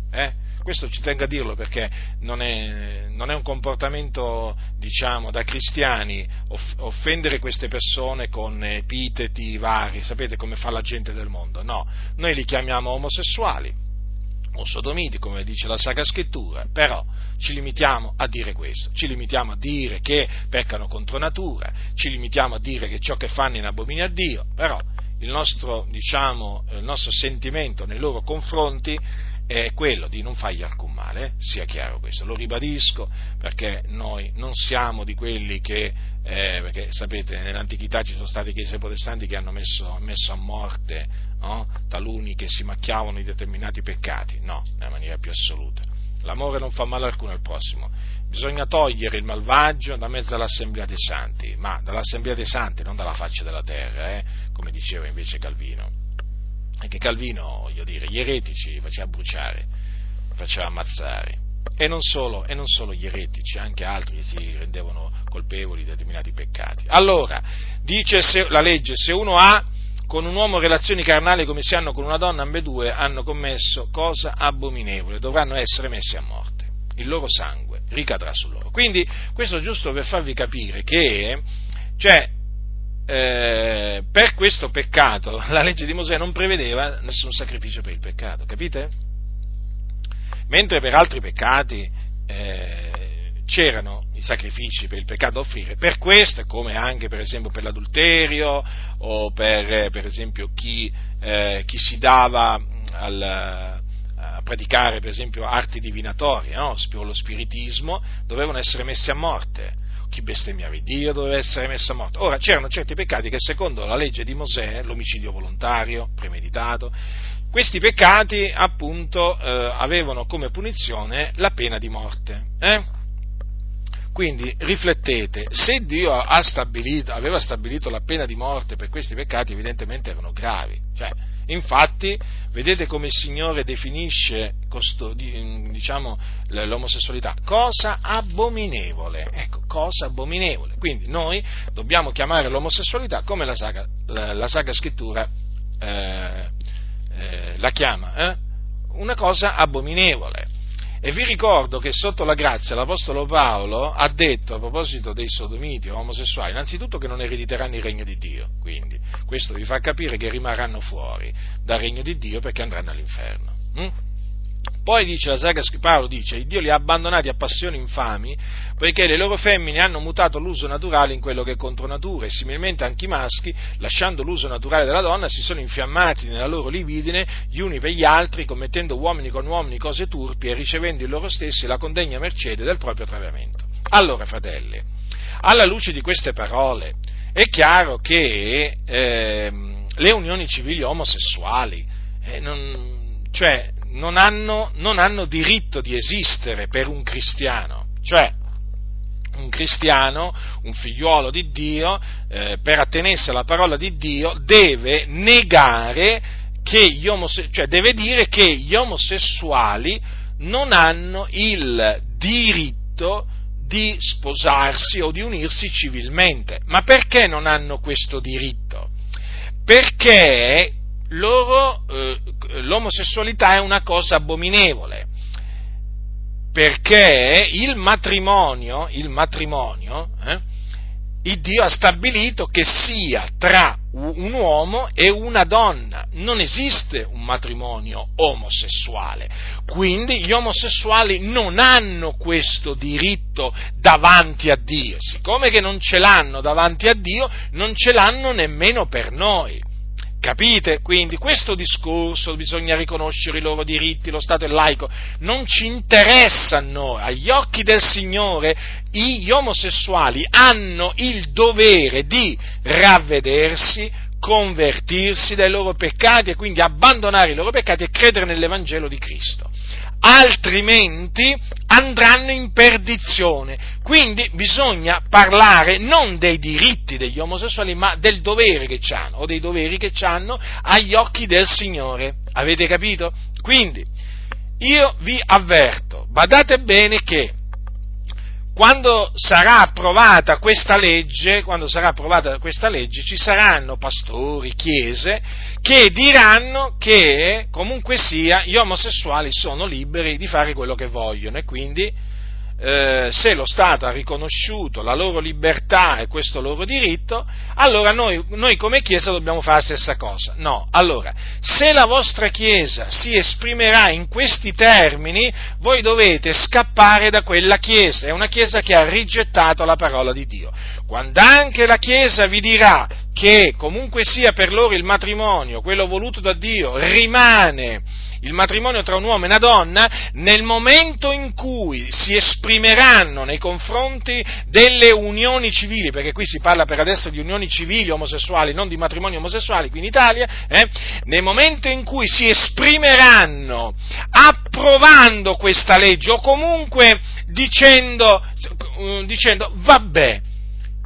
Questo ci tengo a dirlo perché non è, non è un comportamento, diciamo, da cristiani offendere queste persone con epiteti vari, sapete come fa la gente del mondo. No, noi li chiamiamo omosessuali o sodomiti, come dice la Sacra Scrittura, però ci limitiamo a dire questo, ci limitiamo a dire che peccano contro natura, ci limitiamo a dire che ciò che fanno in abomina a Dio, però il nostro, diciamo, il nostro sentimento nei loro confronti è quello di non fargli alcun male, sia chiaro questo, lo ribadisco perché noi non siamo di quelli che, eh, perché sapete nell'antichità ci sono state chiese protestanti che hanno messo, messo a morte no? taluni che si macchiavano di determinati peccati, no, nella maniera più assoluta. L'amore non fa male alcuno al prossimo, bisogna togliere il malvagio da mezzo all'assemblea dei santi, ma dall'assemblea dei santi, non dalla faccia della terra, eh? come diceva invece Calvino anche Calvino, voglio dire, gli eretici li faceva bruciare, li faceva ammazzare. E non, solo, e non solo gli eretici, anche altri si rendevano colpevoli di determinati peccati. Allora, dice se, la legge, se uno ha con un uomo relazioni carnali come si hanno con una donna, ambedue hanno commesso cosa abominevole, dovranno essere messi a morte. Il loro sangue ricadrà su loro. Quindi, questo giusto per farvi capire che, cioè, eh, per questo peccato la legge di Mosè non prevedeva nessun sacrificio per il peccato, capite? Mentre per altri peccati eh, c'erano i sacrifici per il peccato da offrire, per questo, come anche per esempio per l'adulterio o per, per esempio chi, eh, chi, si dava al, a praticare per esempio arti divinatorie, no? lo spiritismo, dovevano essere messi a morte chi bestemmiava Dio doveva essere messo a morte. Ora, c'erano certi peccati che secondo la legge di Mosè, l'omicidio volontario, premeditato, questi peccati appunto eh, avevano come punizione la pena di morte. Eh? Quindi riflettete, se Dio stabilito, aveva stabilito la pena di morte per questi peccati, evidentemente erano gravi. Cioè, infatti, vedete come il Signore definisce diciamo, l'omosessualità? Cosa abominevole. Ecco, cosa abominevole. Quindi noi dobbiamo chiamare l'omosessualità come la Sacra, la, la Sacra Scrittura eh, eh, la chiama, eh? una cosa abominevole. E vi ricordo che sotto la grazia l'Apostolo Paolo ha detto a proposito dei sodomiti omosessuali, innanzitutto che non erediteranno il regno di Dio, quindi questo vi fa capire che rimarranno fuori dal regno di Dio perché andranno all'inferno. Hm? Poi dice la saga Paolo dice, Dio li ha abbandonati a passioni infami, poiché le loro femmine hanno mutato l'uso naturale in quello che è contro natura, e similmente anche i maschi, lasciando l'uso naturale della donna, si sono infiammati nella loro libidine gli uni per gli altri, commettendo uomini con uomini cose turpi e ricevendo in loro stessi la condegna mercede del proprio traviamento. Allora, fratelli, alla luce di queste parole, è chiaro che eh, le unioni civili omosessuali, eh, non, cioè, non hanno, non hanno diritto di esistere per un cristiano, cioè un cristiano, un figliuolo di Dio, eh, per attenersi alla parola di Dio, deve negare che gli omosessuali, cioè deve dire che gli omosessuali non hanno il diritto di sposarsi o di unirsi civilmente. Ma perché non hanno questo diritto? Perché loro, eh, l'omosessualità è una cosa abominevole, perché il matrimonio, il matrimonio, eh, il Dio ha stabilito che sia tra un uomo e una donna, non esiste un matrimonio omosessuale, quindi gli omosessuali non hanno questo diritto davanti a Dio, siccome che non ce l'hanno davanti a Dio, non ce l'hanno nemmeno per noi. Capite? Quindi questo discorso, bisogna riconoscere i loro diritti, lo Stato è laico, non ci interessa a noi, agli occhi del Signore gli omosessuali hanno il dovere di ravvedersi, convertirsi dai loro peccati e quindi abbandonare i loro peccati e credere nell'Evangelo di Cristo altrimenti andranno in perdizione. Quindi bisogna parlare non dei diritti degli omosessuali, ma del dovere che hanno, o dei doveri che hanno agli occhi del Signore. Avete capito? Quindi, io vi avverto, badate bene che quando sarà approvata questa legge, quando sarà approvata questa legge, ci saranno pastori, chiese, che diranno che comunque sia gli omosessuali sono liberi di fare quello che vogliono e quindi eh, se lo Stato ha riconosciuto la loro libertà e questo loro diritto, allora noi, noi, come Chiesa dobbiamo fare la stessa cosa. No, allora, se la vostra Chiesa si esprimerà in questi termini, voi dovete scappare da quella Chiesa, è una Chiesa che ha rigettato la parola di Dio. Quando anche la Chiesa vi dirà che comunque sia per loro il matrimonio, quello voluto da Dio, rimane il matrimonio tra un uomo e una donna, nel momento in cui si esprimeranno nei confronti delle unioni civili, perché qui si parla per adesso di unioni civili omosessuali, non di matrimoni omosessuali qui in Italia, eh, nel momento in cui si esprimeranno approvando questa legge o comunque dicendo, dicendo vabbè,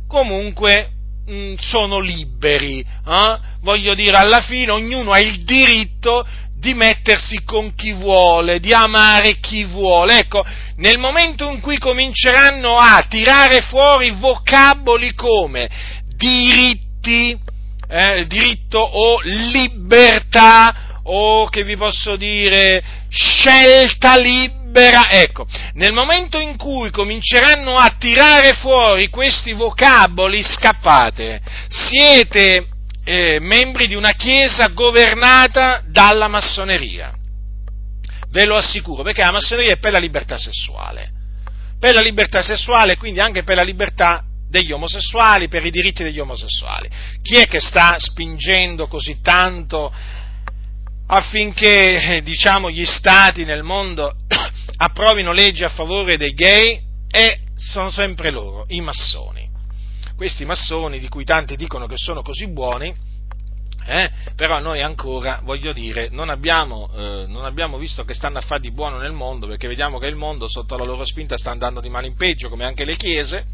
comunque mm, sono liberi, eh? voglio dire, alla fine ognuno ha il diritto di mettersi con chi vuole, di amare chi vuole. Ecco, nel momento in cui cominceranno a tirare fuori vocaboli come diritti, eh, diritto o libertà o che vi posso dire scelta libera, ecco, nel momento in cui cominceranno a tirare fuori questi vocaboli, scappate, siete eh, membri di una chiesa governata dalla massoneria. Ve lo assicuro, perché la massoneria è per la libertà sessuale. Per la libertà sessuale e quindi anche per la libertà degli omosessuali, per i diritti degli omosessuali. Chi è che sta spingendo così tanto affinché, eh, diciamo, gli stati nel mondo approvino leggi a favore dei gay? E sono sempre loro, i massoni questi massoni di cui tanti dicono che sono così buoni, Eh? Però noi ancora, voglio dire, non abbiamo, eh, non abbiamo, visto che stanno a fare di buono nel mondo, perché vediamo che il mondo sotto la loro spinta sta andando di male in peggio, come anche le chiese,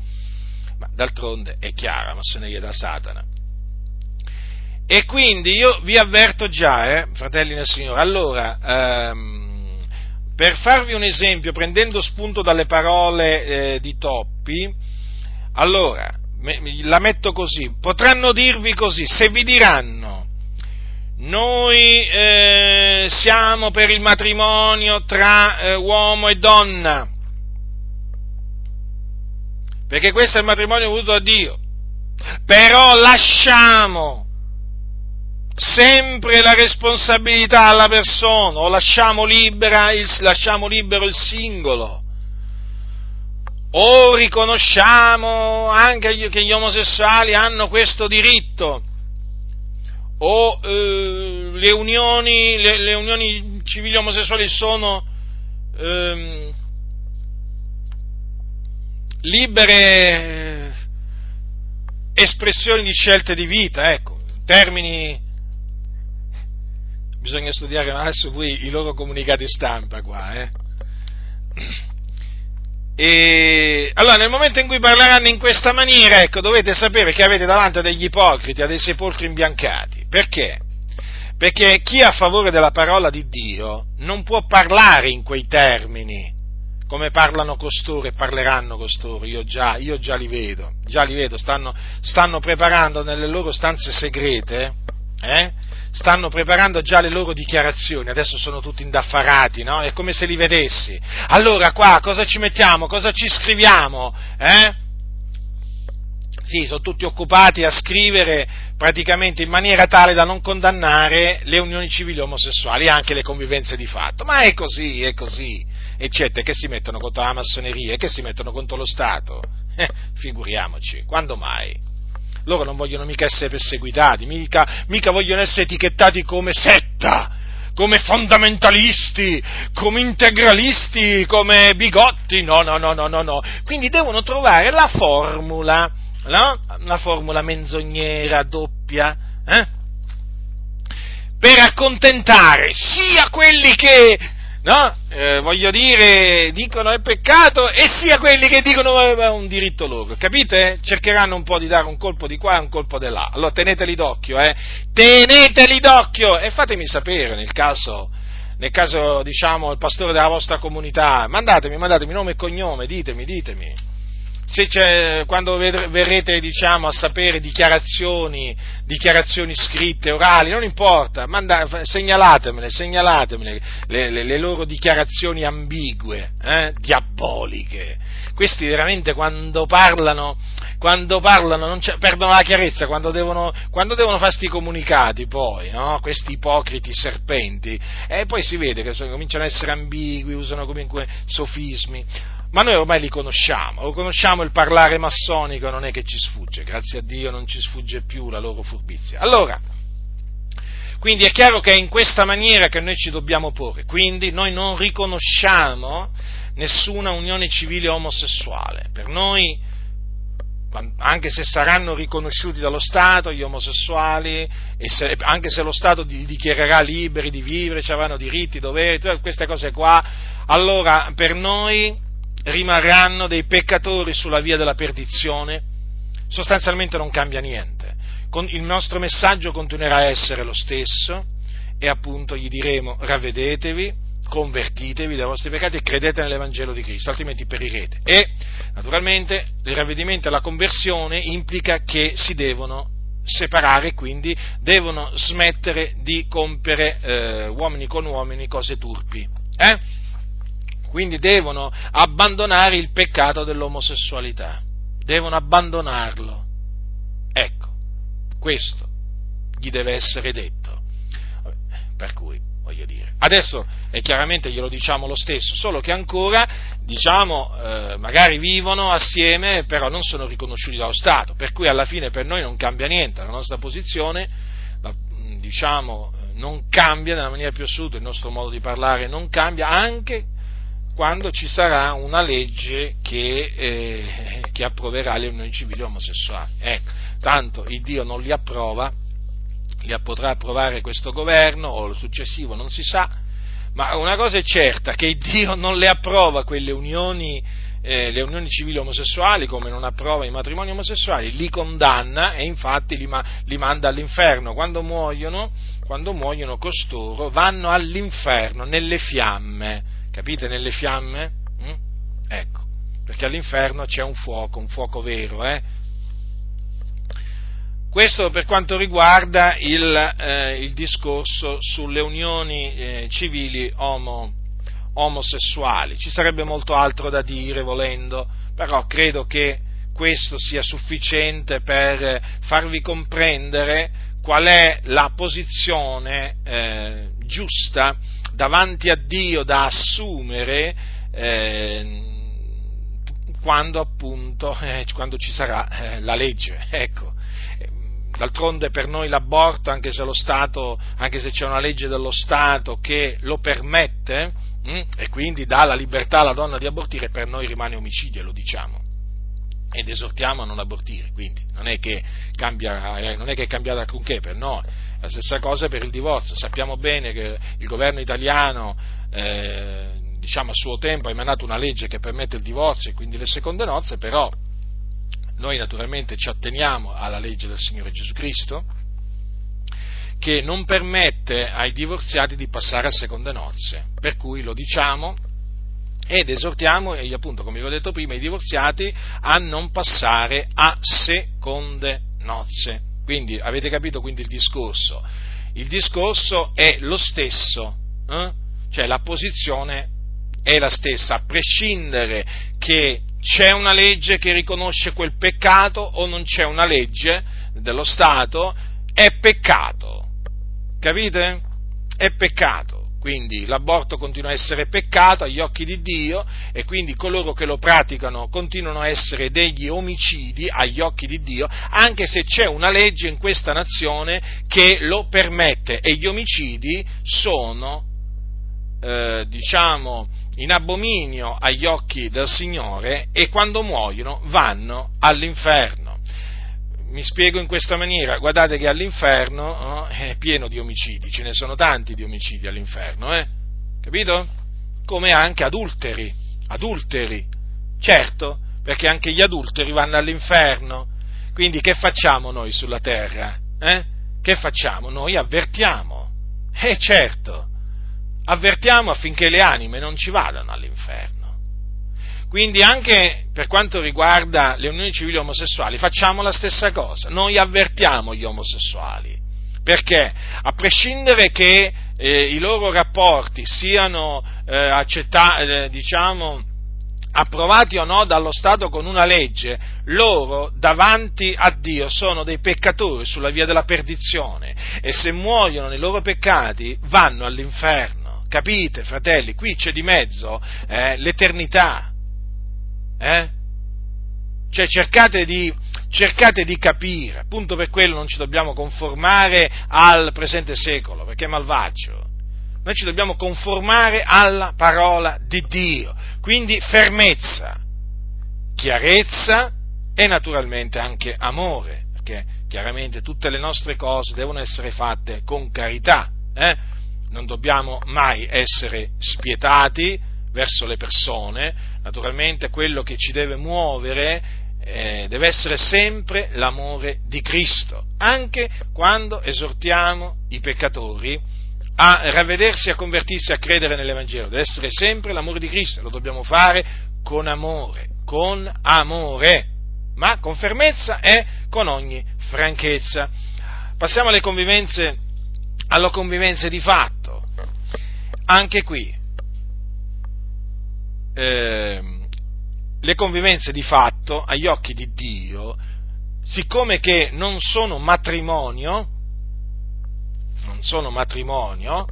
ma d'altronde è chiara, massoneria da Satana. E quindi io vi avverto già, eh, fratelli nel Signore, allora, ehm, per farvi un esempio, prendendo spunto dalle parole eh, di Toppi, allora, la metto così, potranno dirvi così, se vi diranno, noi eh, siamo per il matrimonio tra eh, uomo e donna, perché questo è il matrimonio voluto da Dio, però lasciamo sempre la responsabilità alla persona o lasciamo, libera il, lasciamo libero il singolo o riconosciamo anche che gli omosessuali hanno questo diritto o eh, le, unioni, le, le, unioni, civili omosessuali sono eh, libere espressioni di scelte di vita, ecco, termini bisogna studiare adesso qui i loro comunicati stampa qua, eh. E allora, nel momento in cui parleranno in questa maniera, ecco, dovete sapere che avete davanti a degli ipocriti, a dei sepolcri imbiancati. Perché? Perché chi è a favore della parola di Dio non può parlare in quei termini, come parlano costoro e parleranno costoro, io già, io già li vedo, già li vedo, stanno, stanno preparando nelle loro stanze segrete, eh? stanno preparando già le loro dichiarazioni, adesso sono tutti indaffarati, no? È come se li vedessi. Allora qua cosa ci mettiamo? Cosa ci scriviamo? Eh? Sì, sono tutti occupati a scrivere praticamente in maniera tale da non condannare le unioni civili omosessuali e anche le convivenze di fatto. Ma è così, è così. Eccetera, che si mettono contro la massoneria che si mettono contro lo Stato. Eh, figuriamoci, quando mai? Loro non vogliono mica essere perseguitati, mica, mica vogliono essere etichettati come setta, come fondamentalisti, come integralisti, come bigotti, no, no, no, no, no, no. Quindi devono trovare la formula, no? La formula menzognera, doppia, eh? Per accontentare sia quelli che no? Eh, voglio dire, dicono è peccato, e sia quelli che dicono è un diritto loro, capite? Cercheranno un po' di dare un colpo di qua e un colpo di là. Allora teneteli d'occhio, eh? Teneteli d'occhio! E fatemi sapere nel caso, nel caso, diciamo, il pastore della vostra comunità, mandatemi, mandatemi nome e cognome, ditemi, ditemi quando verrete diciamo, a sapere dichiarazioni, dichiarazioni, scritte, orali, non importa, manda, segnalatemele, segnalatemele le, le, le, loro dichiarazioni ambigue, eh, diaboliche. Questi veramente quando parlano, quando parlano perdono la chiarezza, quando devono, quando devono fare questi comunicati poi, no? questi ipocriti serpenti, e poi si vede che sono, cominciano a essere ambigui, usano comunque sofismi ma noi ormai li conosciamo, lo conosciamo il parlare massonico, non è che ci sfugge, grazie a Dio non ci sfugge più la loro furbizia. Allora, quindi è chiaro che è in questa maniera che noi ci dobbiamo porre, quindi noi non riconosciamo nessuna unione civile omosessuale, per noi anche se saranno riconosciuti dallo Stato gli omosessuali, se, anche se lo Stato li dichiarerà liberi di vivere, ci avranno diritti, doveri, queste cose qua, allora per noi rimarranno dei peccatori sulla via della perdizione, sostanzialmente non cambia niente. il nostro messaggio continuerà a essere lo stesso e appunto gli diremo ravvedetevi, convertitevi dai vostri peccati e credete nell'Evangelo di Cristo, altrimenti perirete. E naturalmente il ravvedimento e la conversione implica che si devono separare, quindi devono smettere di compiere eh, uomini con uomini cose turpi. Eh? Quindi devono abbandonare il peccato dell'omosessualità, devono abbandonarlo. Ecco, questo gli deve essere detto. Per cui, voglio dire, adesso è chiaramente glielo diciamo lo stesso, solo che ancora, diciamo, eh, magari vivono assieme, però non sono riconosciuti dallo Stato, per cui alla fine per noi non cambia niente, la nostra posizione, diciamo, non cambia nella maniera più assoluta, il nostro modo di parlare non cambia, anche quando ci sarà una legge che, eh, che approverà le unioni civili omosessuali. Ecco, tanto il Dio non li approva, li potrà approvare questo governo o il successivo, non si sa, ma una cosa è certa, che Dio non le approva quelle unioni, eh, le unioni civili omosessuali come non approva i matrimoni omosessuali, li condanna e infatti li, ma, li manda all'inferno. Quando muoiono, quando muoiono costoro vanno all'inferno, nelle fiamme, capite nelle fiamme? Mm? Ecco, perché all'inferno c'è un fuoco, un fuoco vero, eh? Questo per quanto riguarda il, eh, il discorso sulle unioni eh, civili omo, omosessuali. Ci sarebbe molto altro da dire volendo, però credo che questo sia sufficiente per farvi comprendere qual è la posizione eh, giusta davanti a Dio da assumere eh, quando appunto eh, quando ci sarà eh, la legge. Ecco. D'altronde per noi l'aborto, anche se, Stato, anche se c'è una legge dello Stato che lo permette mh, hm, e quindi dà la libertà alla donna di abortire, per noi rimane omicidio, lo diciamo. Ed esortiamo a non abortire, quindi non è che, cambia, eh, non è, che è cambiata alcunché per noi. La stessa cosa per il divorzio. Sappiamo bene che il governo italiano eh, diciamo, a suo tempo ha emanato una legge che permette il divorzio e quindi le seconde nozze, però noi naturalmente ci atteniamo alla legge del Signore Gesù Cristo, che non permette ai divorziati di passare a seconde nozze, per cui lo diciamo ed esortiamo, appunto, come vi ho detto prima, i divorziati a non passare a seconde nozze. Quindi avete capito quindi il discorso? Il discorso è lo stesso, eh? cioè la posizione è la stessa, a prescindere che c'è una legge che riconosce quel peccato o non c'è una legge dello Stato, è peccato. Capite? È peccato. Quindi l'aborto continua a essere peccato agli occhi di Dio e quindi coloro che lo praticano continuano a essere degli omicidi agli occhi di Dio, anche se c'è una legge in questa nazione che lo permette e gli omicidi sono, eh, diciamo, in abominio agli occhi del Signore e quando muoiono vanno all'inferno. Mi spiego in questa maniera, guardate che all'inferno no, è pieno di omicidi, ce ne sono tanti di omicidi all'inferno, eh? capito? Come anche adulteri, adulteri, certo, perché anche gli adulteri vanno all'inferno. Quindi che facciamo noi sulla terra? Eh? Che facciamo? Noi avvertiamo. Eh certo, avvertiamo affinché le anime non ci vadano all'inferno. Quindi anche per quanto riguarda le unioni civili omosessuali facciamo la stessa cosa, noi avvertiamo gli omosessuali, perché a prescindere che eh, i loro rapporti siano eh, accettati, eh, diciamo, approvati o no dallo Stato con una legge, loro davanti a Dio sono dei peccatori sulla via della perdizione e se muoiono nei loro peccati vanno all'inferno. Capite, fratelli? Qui c'è di mezzo eh, l'eternità. Eh? Cioè cercate di, cercate di capire, appunto per quello non ci dobbiamo conformare al presente secolo, perché è malvagio. Noi ci dobbiamo conformare alla parola di Dio. Quindi fermezza, chiarezza e naturalmente anche amore, perché chiaramente tutte le nostre cose devono essere fatte con carità. Eh? non dobbiamo mai essere spietati verso le persone, naturalmente quello che ci deve muovere eh, deve essere sempre l'amore di Cristo, anche quando esortiamo i peccatori a ravvedersi, a convertirsi, a credere nell'Evangelo, deve essere sempre l'amore di Cristo, lo dobbiamo fare con amore, con amore, ma con fermezza e con ogni franchezza. Passiamo alle convivenze alla convivenza di fatto. Anche qui, eh, le convivenze di fatto agli occhi di Dio, siccome che non sono matrimonio, non sono matrimonio,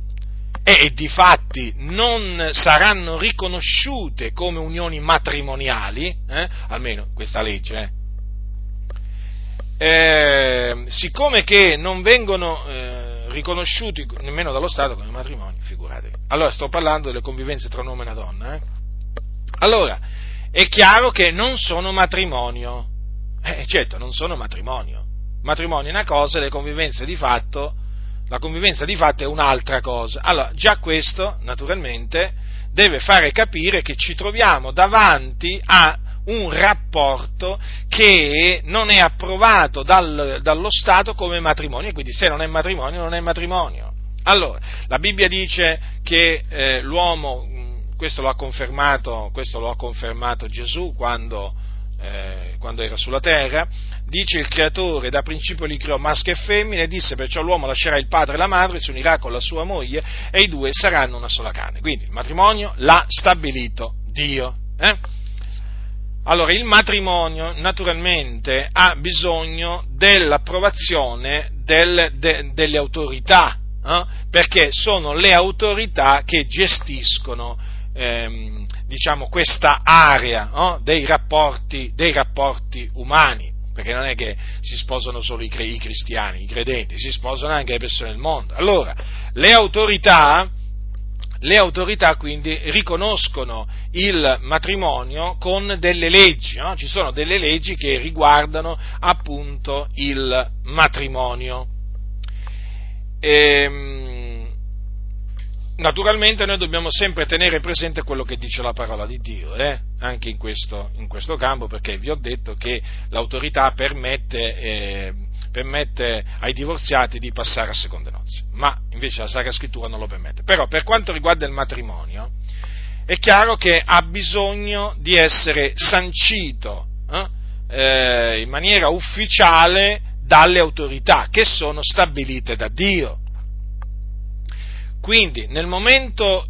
e, e di fatti non saranno riconosciute come unioni matrimoniali, eh, almeno questa legge, eh, eh, siccome che non vengono eh, riconosciuti nemmeno dallo Stato come matrimoni, figuratevi. Allora sto parlando delle convivenze tra un uomo e una donna. Eh? Allora, è chiaro che non sono matrimonio. Eh, certo, non sono matrimonio. Matrimonio è una cosa, le convivenze di fatto La convivenza di fatto è un'altra cosa. Allora, già questo, naturalmente, deve fare capire che ci troviamo davanti a un rapporto che non è approvato dal, dallo Stato come matrimonio, quindi se non è matrimonio non è matrimonio. Allora, la Bibbia dice che eh, l'uomo, questo lo, questo lo ha confermato, Gesù quando, eh, quando era sulla terra, dice il creatore da principio li creò maschio e femmina e disse perciò l'uomo lascerà il padre e la madre, si unirà con la sua moglie e i due saranno una sola carne. Quindi il matrimonio l'ha stabilito Dio. Eh? Allora, il matrimonio naturalmente ha bisogno dell'approvazione del, de, delle autorità, eh? perché sono le autorità che gestiscono ehm, diciamo, questa area eh? dei, rapporti, dei, rapporti, umani, perché non è che si sposano solo i, i cristiani, i credenti, si sposano anche le persone del mondo. Allora, le autorità le autorità quindi riconoscono il matrimonio con delle leggi, no? ci sono delle leggi che riguardano appunto il matrimonio. Ehm, naturalmente noi dobbiamo sempre tenere presente quello che dice la parola di Dio, eh? anche in questo, in questo, campo, perché vi ho detto che l'autorità permette eh, permette ai divorziati di passare a seconde nozze, ma invece la Sacra Scrittura non lo permette. Però per quanto riguarda il matrimonio, è chiaro che ha bisogno di essere sancito eh, eh, in maniera ufficiale dalle autorità che sono stabilite da Dio. Quindi nel momento,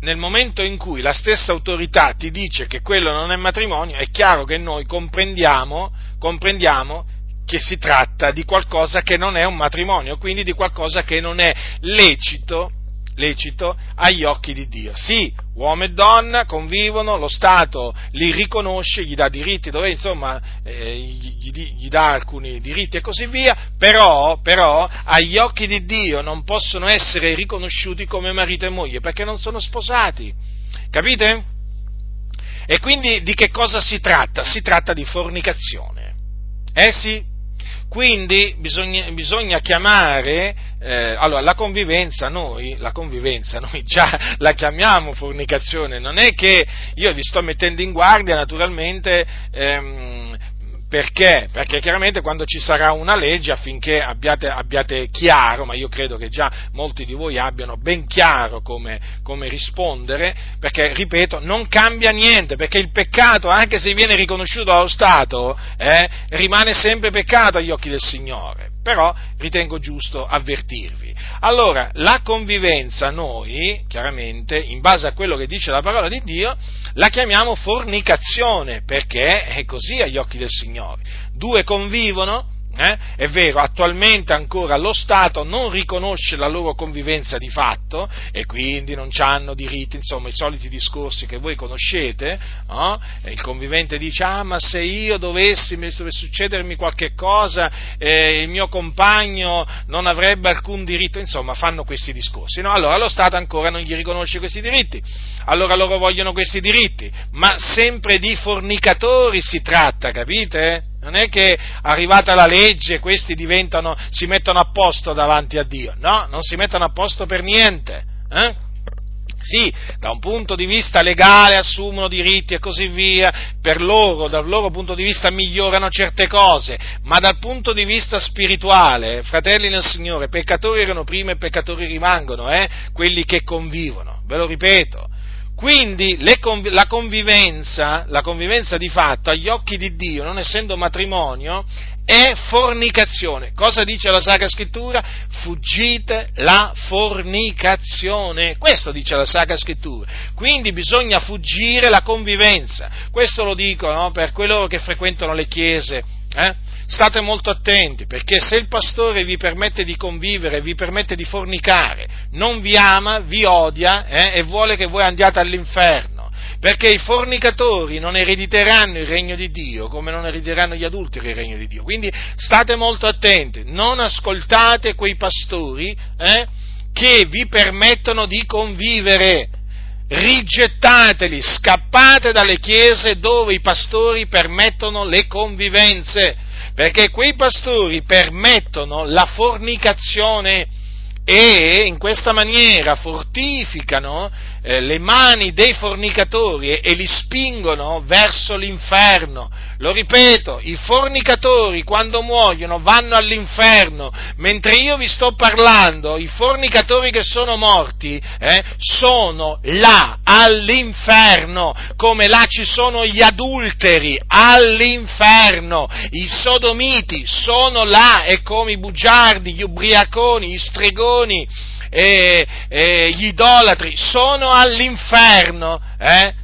nel momento, in cui la stessa autorità ti dice che quello non è matrimonio, è chiaro che noi comprendiamo, comprendiamo che si tratta di qualcosa che non è un matrimonio, quindi di qualcosa che non è lecito, lecito agli occhi di Dio. Sì, uomo e donna convivono, lo Stato li riconosce, gli dà diritti, dove insomma eh, gli, gli, gli, dà alcuni diritti e così via, però, però agli occhi di Dio non possono essere riconosciuti come marito e moglie perché non sono sposati. Capite? E quindi di che cosa si tratta? Si tratta di fornicazione. Eh sì, quindi bisogna, bisogna chiamare, eh, allora la convivenza, noi, la convivenza, noi già la chiamiamo fornicazione, non è che io vi sto mettendo in guardia naturalmente ehm, perché? Perché chiaramente quando ci sarà una legge affinché abbiate, abbiate, chiaro, ma io credo che già molti di voi abbiano ben chiaro come, come, rispondere, perché, ripeto, non cambia niente, perché il peccato, anche se viene riconosciuto dallo Stato, eh, rimane sempre peccato agli occhi del Signore però ritengo giusto avvertirvi. Allora, la convivenza noi, chiaramente, in base a quello che dice la parola di Dio, la chiamiamo fornicazione, perché è così agli occhi del Signore. Due convivono, eh? È vero, attualmente ancora lo Stato non riconosce la loro convivenza di fatto e quindi non hanno diritti, insomma i soliti discorsi che voi conoscete, no? il convivente dice ah ma se io dovessi, dovesse succedermi qualche cosa, eh, il mio compagno non avrebbe alcun diritto, insomma fanno questi discorsi, no? allora lo Stato ancora non gli riconosce questi diritti, allora loro vogliono questi diritti, ma sempre di fornicatori si tratta, capite? Non è che arrivata la legge questi si mettono a posto davanti a Dio, no, non si mettono a posto per niente. Eh? Sì, da un punto di vista legale assumono diritti e così via, per loro, dal loro punto di vista migliorano certe cose, ma dal punto di vista spirituale, fratelli nel Signore, peccatori erano prima e peccatori rimangono, eh? quelli che convivono, ve lo ripeto. Quindi conv- la, convivenza, la convivenza di fatto agli occhi di Dio, non essendo matrimonio, è fornicazione. Cosa dice la Sacra Scrittura? Fuggite la fornicazione. Questo dice la Sacra Scrittura. Quindi bisogna fuggire la convivenza. Questo lo dico no, per coloro che frequentano le chiese. Eh? State molto attenti, perché se il pastore vi permette di convivere, vi permette di fornicare, non vi ama, vi odia eh, e vuole che voi andiate all'inferno, perché i fornicatori non erediteranno il regno di Dio come non erediteranno gli adulteri il regno di Dio. Quindi state molto attenti, non ascoltate quei pastori eh, che vi permettono di convivere. Rigettateli, scappate dalle chiese dove i pastori permettono le convivenze, perché quei pastori permettono la fornicazione e in questa maniera fortificano eh, le mani dei fornicatori e, e li spingono verso l'inferno. Lo ripeto, i fornicatori quando muoiono vanno all'inferno, mentre io vi sto parlando, i fornicatori che sono morti eh, sono là all'inferno, come là ci sono gli adulteri all'inferno, i sodomiti sono là e come i bugiardi, gli ubriaconi, gli stregoni, e, e gli idolatri sono all'inferno. Eh?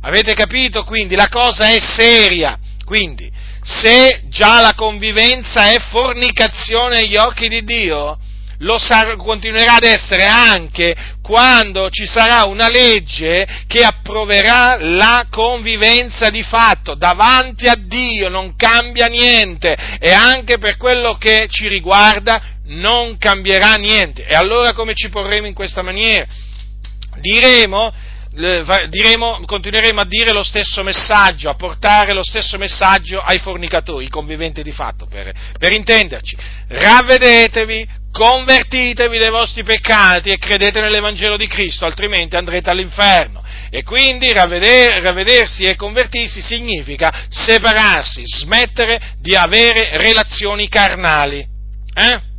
Avete capito? Quindi la cosa è seria. Quindi, se già la convivenza è fornicazione agli occhi di Dio, lo sar- continuerà ad essere anche quando ci sarà una legge che approverà la convivenza di fatto. Davanti a Dio non cambia niente e anche per quello che ci riguarda non cambierà niente. E allora come ci porremo in questa maniera? Diremo, diremo, continueremo a dire lo stesso messaggio, a portare lo stesso messaggio ai fornicatori, i conviventi di fatto, per, per intenderci. Ravvedetevi, convertitevi dai vostri peccati e credete nell'Evangelo di Cristo, altrimenti andrete all'inferno. E quindi ravveder, ravvedersi e convertirsi significa separarsi, smettere di avere relazioni carnali. Eh?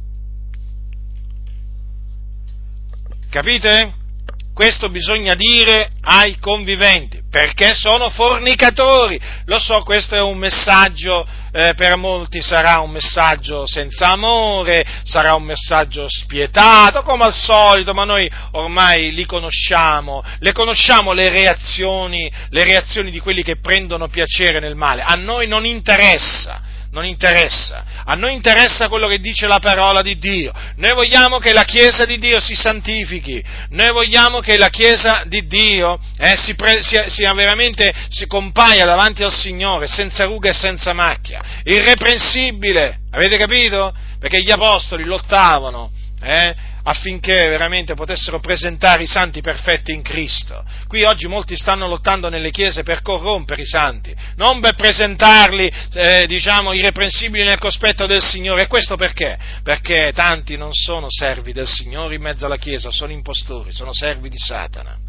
Capite? Questo bisogna dire ai conviventi, perché sono fornicatori. Lo so, questo è un messaggio, eh, per molti sarà un messaggio senza amore, sarà un messaggio spietato, come al solito, ma noi ormai li conosciamo, le conosciamo le reazioni, le reazioni di quelli che prendono piacere nel male. A noi non interessa non interessa. A noi interessa quello che dice la parola di Dio. Noi vogliamo che la Chiesa di Dio si santifichi. Noi vogliamo che la Chiesa di Dio eh, si pre, sia, sia, veramente, si compaia davanti al Signore senza ruga e senza macchia. Irreprensibile. Avete capito? Perché gli apostoli lottavano. Eh, affinché veramente potessero presentare i santi perfetti in Cristo. Qui oggi molti stanno lottando nelle chiese per corrompere i santi, non per presentarli, eh, diciamo, irreprensibili nel cospetto del Signore. E questo perché? Perché tanti non sono servi del Signore in mezzo alla chiesa, sono impostori, sono servi di Satana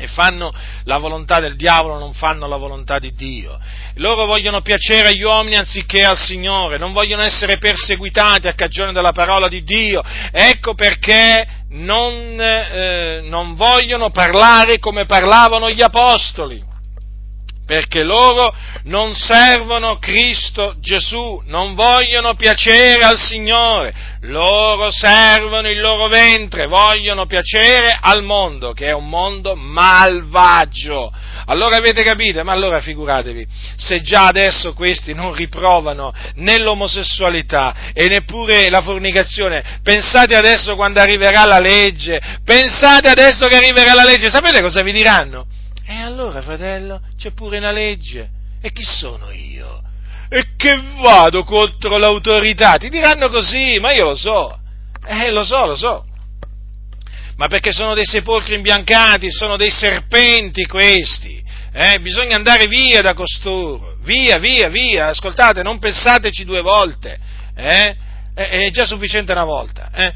e fanno la volontà del diavolo, non fanno la volontà di Dio. Loro vogliono piacere agli uomini anziché al Signore, non vogliono essere perseguitati a cagione della parola di Dio. Ecco perché non, eh, non vogliono parlare come parlavano gli apostoli perché loro non servono Cristo Gesù, non vogliono piacere al Signore, loro servono il loro ventre, vogliono piacere al mondo, che è un mondo malvagio. Allora avete capito? Ma allora figuratevi, se già adesso questi non riprovano nell'omosessualità e neppure la fornicazione, pensate adesso quando arriverà la legge, pensate adesso che arriverà la legge, sapete cosa vi diranno? E allora, fratello, c'è pure una legge. E chi sono io? E che vado contro l'autorità? Ti diranno così, ma io lo so. Eh, lo so, lo so. Ma perché sono dei sepolcri imbiancati, sono dei serpenti questi. Eh, bisogna andare via da costoro. Via, via, via. Ascoltate, non pensateci due volte. Eh? È già sufficiente una volta. Eh?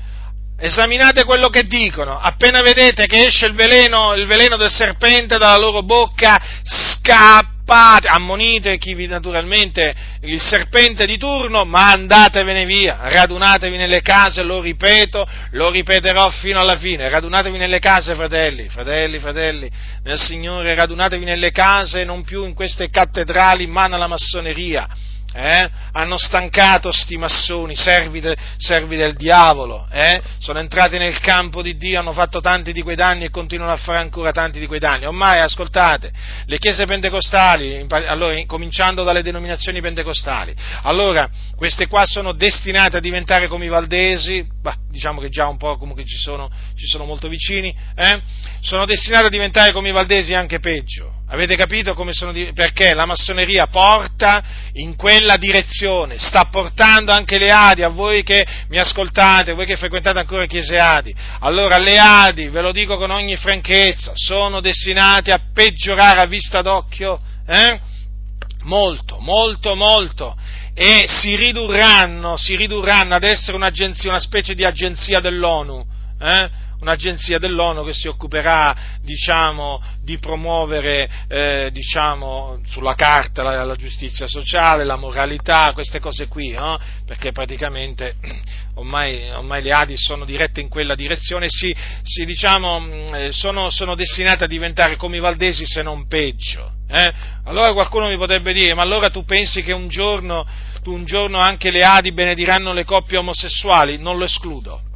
Esaminate quello che dicono, appena vedete che esce il veleno, il veleno del serpente dalla loro bocca, scappate, ammonite chi vi naturalmente il serpente di turno, ma andatevene via, radunatevi nelle case, lo ripeto, lo ripeterò fino alla fine, radunatevi nelle case, fratelli, fratelli, fratelli, nel Signore, radunatevi nelle case, non più in queste cattedrali in mano alla massoneria eh? hanno stancato sti massoni, servi, de, servi del diavolo, eh? sono entrati nel campo di Dio, hanno fatto tanti di quei danni e continuano a fare ancora tanti di quei danni. Ormai, ascoltate, le chiese pentecostali, allora, cominciando dalle denominazioni pentecostali, allora, queste qua sono destinate a diventare come i valdesi, bah, diciamo che già un po' comunque ci sono, ci sono molto vicini, eh? sono destinate a diventare come i valdesi anche peggio Avete capito di... perché la massoneria porta in quella direzione, sta portando anche le Adi, a voi che mi ascoltate, voi che frequentate ancora chiese Adi. Allora le Adi, ve lo dico con ogni franchezza, sono destinate a peggiorare a vista d'occhio, eh? molto, molto, molto. e si ridurranno, si ridurranno ad essere una specie di agenzia dell'ONU, eh? Un'agenzia dell'ONU che si occuperà diciamo, di promuovere eh, diciamo, sulla carta la, la, giustizia sociale, la moralità, queste cose qui, no? perché praticamente ormai, ormai, le Adi sono dirette in quella direzione, si, si, diciamo, mm, eh, sono, sono, destinate a diventare come i Valdesi se non peggio. Eh? Allora qualcuno mi potrebbe dire, ma allora tu pensi che un giorno, un giorno anche le Adi benediranno le coppie omosessuali? Non lo escludo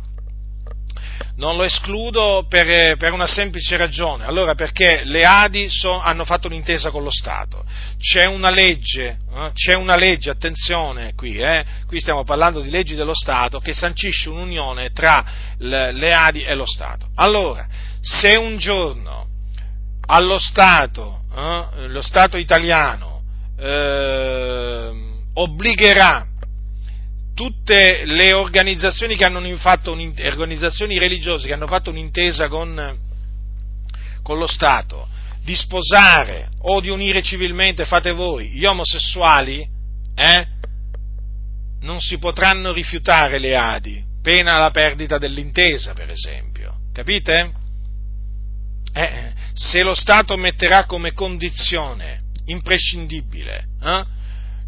non lo escludo per, per, una semplice ragione, allora perché le Adi so, hanno fatto un'intesa con lo Stato, c'è una legge, eh, c'è una legge, attenzione qui, eh, qui stiamo parlando di leggi dello Stato che sancisce un'unione tra le, le Adi e lo Stato. Allora, se un giorno allo Stato, eh, lo Stato italiano, eh, obbligherà tutte le organizzazioni, che hanno fatto organizzazioni religiose che hanno fatto un'intesa con, con lo Stato di sposare o di unire civilmente, fate voi, gli omosessuali, eh, non si potranno rifiutare le Adi, pena la perdita dell'intesa, per esempio. Capite? Eh, se lo Stato metterà come condizione imprescindibile eh,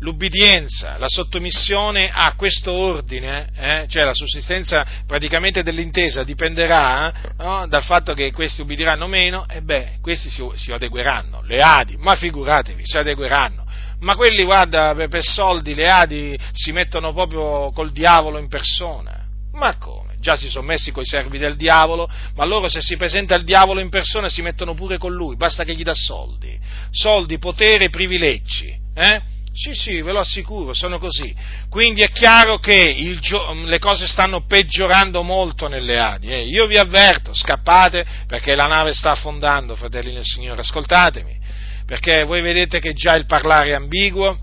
l'ubbidienza, la sottomissione a questo ordine, eh, cioè la sussistenza praticamente dell'intesa dipenderà no, dal fatto che questi ubbidiranno meno, e beh, questi si, si adegueranno, le Adi, ma figuratevi, si adegueranno. Ma quelli, guarda, per soldi le Adi si mettono proprio col diavolo in persona. Ma come? già si sono messi coi servi del diavolo, ma loro se si presenta il diavolo in persona si mettono pure con lui, basta che gli dà soldi, soldi, potere, privilegi, eh? Sì, sì, ve lo assicuro, sono così. Quindi è chiaro che gio- le cose stanno peggiorando molto nelle Adi. Eh. Io vi avverto, scappate perché la nave sta affondando, fratelli del Signore, ascoltatemi, perché voi vedete che già il parlare è ambiguo,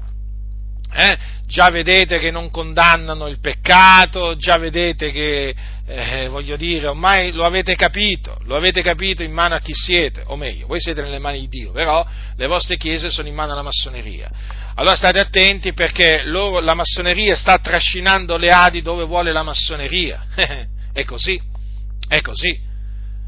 eh? già vedete che non condannano il peccato, già vedete che, eh, voglio dire, ormai lo avete capito, lo avete capito in mano a chi siete, o meglio, voi siete nelle mani di Dio, però le vostre chiese sono in mano alla massoneria. Allora state attenti perché loro, la massoneria sta trascinando le Adi dove vuole la massoneria. è così, è così.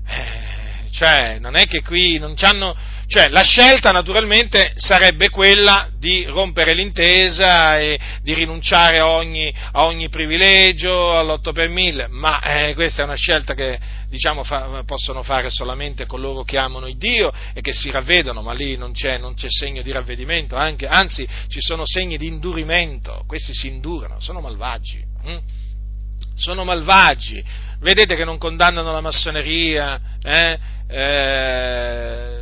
Eh, cioè, non è che qui non c'hanno cioè, la scelta naturalmente sarebbe quella di rompere l'intesa e di rinunciare a ogni, a ogni privilegio, all'8 per 1000, ma eh, questa è una scelta che diciamo, fa, possono fare solamente coloro che amano il Dio e che si ravvedono, ma lì non c'è, non c'è segno di ravvedimento, anche, anzi ci sono segni di indurimento, questi si indurano, sono malvagi. Hm? Sono malvagi, vedete che non condannano la massoneria, eh? Eh,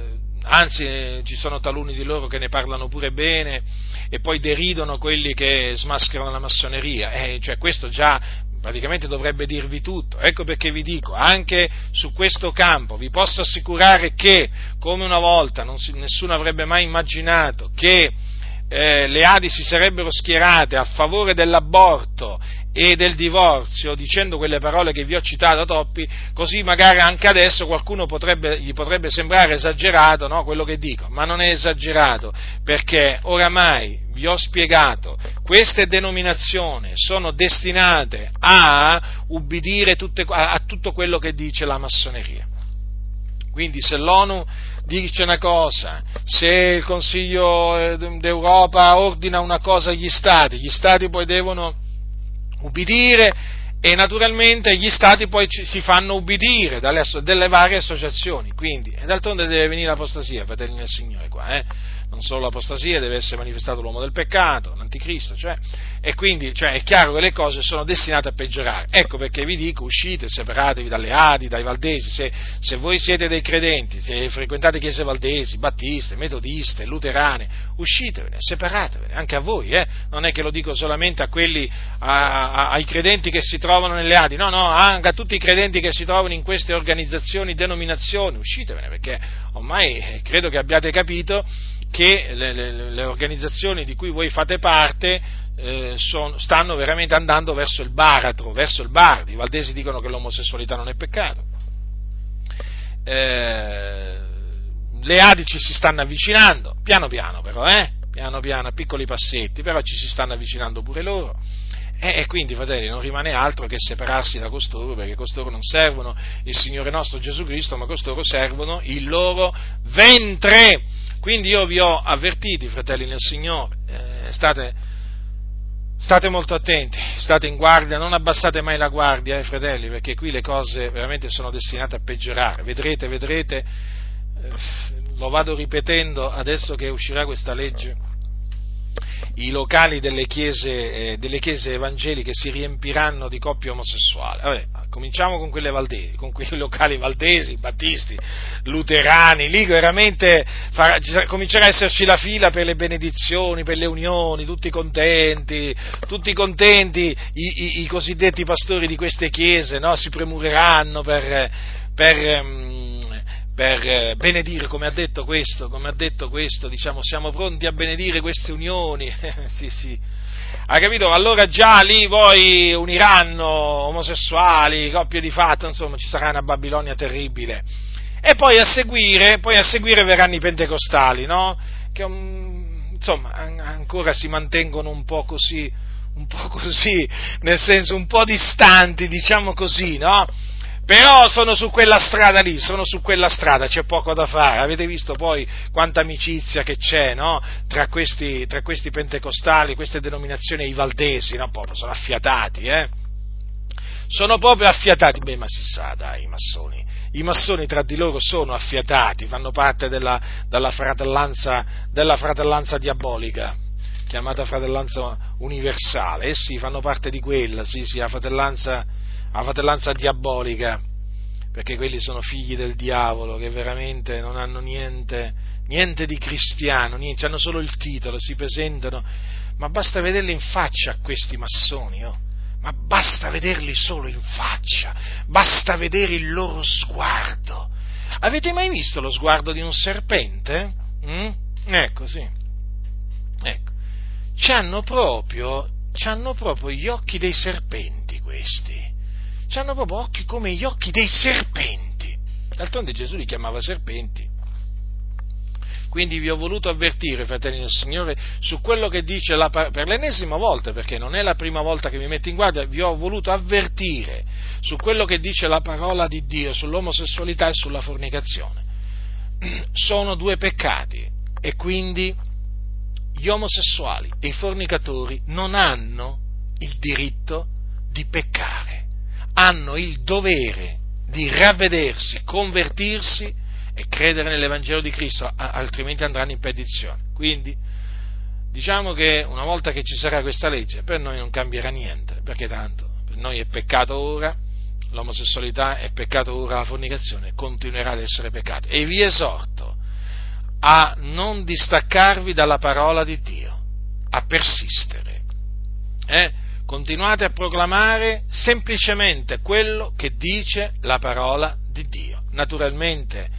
anzi ci sono taluni di loro che ne parlano pure bene e poi deridono quelli che smascherano la massoneria, eh, cioè questo già praticamente dovrebbe dirvi tutto. Ecco perché vi dico, anche su questo campo vi posso assicurare che, come una volta si, nessuno avrebbe mai immaginato che eh, le Adi si sarebbero schierate a favore dell'aborto e del divorzio, dicendo quelle parole che vi ho citato Toppi, così magari anche adesso qualcuno potrebbe, gli potrebbe sembrare esagerato no, quello che dico, ma non è esagerato, perché oramai vi ho spiegato, queste denominazioni sono destinate a ubbidire tutte, a, a tutto quello che dice la massoneria. Quindi se l'ONU dice una cosa, se il Consiglio eh, d'Europa ordina una cosa agli Stati, gli Stati poi devono ubbidire e naturalmente gli stati poi ci, si fanno ubbidire dalle, delle varie associazioni, quindi, e d'altronde deve venire l'apostasia, fratelli del Signore qua, eh? Non solo l'apostasia, deve essere manifestato l'uomo del peccato, l'anticristo, cioè, e quindi cioè, è chiaro che le cose sono destinate a peggiorare. Ecco perché vi dico, uscite, separatevi dalle Adi, dai Valdesi, se, se voi siete dei credenti, se frequentate chiese valdesi, battiste, metodiste, luterane, uscitevene, separatevene, anche a voi, eh? non è che lo dico solamente a quelli, a, a, ai credenti che si trovano nelle Adi, no, no, anche a tutti i credenti che si trovano in queste organizzazioni, denominazioni, uscitevene, perché ormai eh, credo che abbiate capito che le, le, le organizzazioni di cui voi fate parte eh, son, stanno veramente andando verso il baratro, verso il bar. I valdesi dicono che l'omosessualità non è peccato. Eh, le adici si stanno avvicinando, piano piano però, eh? piano piano, a piccoli passetti, però ci si stanno avvicinando pure loro. E, quindi, fratelli, non rimane altro che separarsi da costoro, perché costoro non servono il Signore nostro Gesù Cristo, ma costoro servono il loro ventre. Quindi io vi ho avvertiti, fratelli nel Signore, eh, state, state, molto attenti, state in guardia, non abbassate mai la guardia, eh, fratelli, perché qui le cose veramente sono destinate a peggiorare. Vedrete, vedrete, eh, lo vado ripetendo adesso che uscirà questa legge i locali delle chiese, eh, delle chiese, evangeliche si riempiranno di coppie omosessuali. Vabbè, cominciamo con quelle valdesi, con quei locali valdesi, battisti, luterani, lì veramente farà, comincerà a esserci la fila per le benedizioni, per le unioni, tutti contenti, tutti contenti, i, i, i cosiddetti pastori di queste chiese no? si premureranno per, per um, per eh, benedire, come ha detto questo, come ha detto questo, diciamo, siamo pronti a benedire queste unioni, sì, sì. Ha capito? Allora già lì poi uniranno omosessuali, coppie di fatto, insomma, ci sarà una Babilonia terribile. E poi a seguire, poi a seguire verranno i pentecostali, no? Che, um, insomma, ancora si mantengono un po' così, un po' così, nel senso un po' distanti, diciamo così, no? Però sono su quella strada lì, sono su quella strada, c'è poco da fare. Avete visto poi quanta amicizia che c'è no? tra, questi, tra, questi, pentecostali, queste denominazioni i valdesi, no? Proprio, sono affiatati, eh? Sono proprio affiatati. Beh, ma si sa, dai, i massoni. I massoni tra di loro sono affiatati, fanno parte della, fratellanza, della fratellanza diabolica chiamata fratellanza universale, essi eh fanno parte di quella, sì, sì, la fratellanza la fratellanza diabolica, perché quelli sono figli del diavolo che veramente non hanno niente, niente di cristiano, niente, hanno solo il titolo, si presentano, ma basta vederli in faccia a questi massoni, oh. ma basta vederli solo in faccia, basta vedere il loro sguardo. Avete mai visto lo sguardo di un serpente? Mm? Ecco, sì. Ecco. C'hanno proprio, proprio gli occhi dei serpenti questi hanno proprio occhi come gli occhi dei serpenti. D'altronde Gesù li chiamava serpenti. Quindi vi ho voluto avvertire, fratelli del Signore, su quello che dice la, per l'ennesima volta, perché non è la prima volta che vi metto in guardia, vi ho voluto avvertire su quello che dice la parola di Dio sull'omosessualità e sulla fornicazione. Sono due peccati e quindi gli omosessuali e i fornicatori non hanno il diritto di peccare hanno il dovere di ravvedersi, convertirsi e credere nell'Evangelo di Cristo, altrimenti andranno in perdizione. Quindi diciamo che una volta che ci sarà questa legge, per noi non cambierà niente, perché tanto per noi è peccato ora, l'omosessualità è peccato ora, la fornicazione continuerà ad essere peccato. E vi esorto a non distaccarvi dalla parola di Dio, a persistere. Eh? Continuate a proclamare semplicemente quello che dice la parola di Dio. Naturalmente,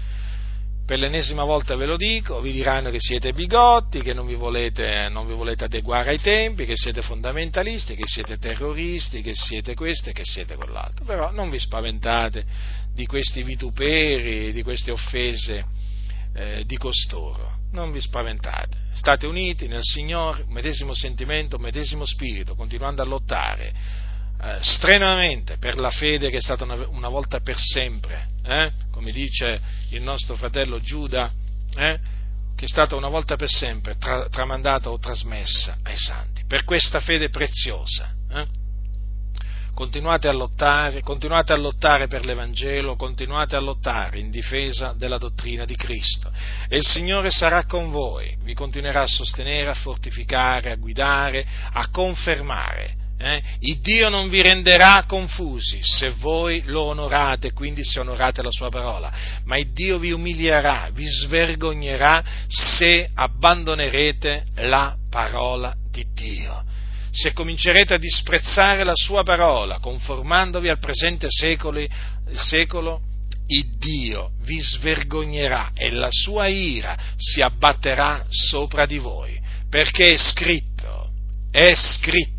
per l'ennesima volta ve lo dico, vi diranno che siete bigotti, che non vi, volete, non vi volete adeguare ai tempi, che siete fondamentalisti, che siete terroristi, che siete questo e che siete quell'altro. Però non vi spaventate di questi vituperi, di queste offese eh, di costoro non vi spaventate, state uniti nel Signore, medesimo sentimento, medesimo spirito, continuando a lottare eh, strenuamente per la fede che è stata una, una volta per sempre, eh? come dice il nostro fratello Giuda, eh? che è stata una volta per sempre tra, tramandata o trasmessa ai santi, per questa fede preziosa. Continuate a lottare, continuate a lottare per l'Evangelo, continuate a lottare in difesa della dottrina di Cristo e il Signore sarà con voi, vi continuerà a sostenere, a fortificare, a guidare, a confermare. Eh? Il Dio non vi renderà confusi se voi lo onorate, quindi se onorate la sua parola, ma il Dio vi umilierà, vi svergognerà se abbandonerete la parola di Dio se comincerete a disprezzare la sua parola, conformandovi al presente secolo, secolo il Dio vi svergognerà e la sua ira si abbatterà sopra di voi, perché è scritto, è scritto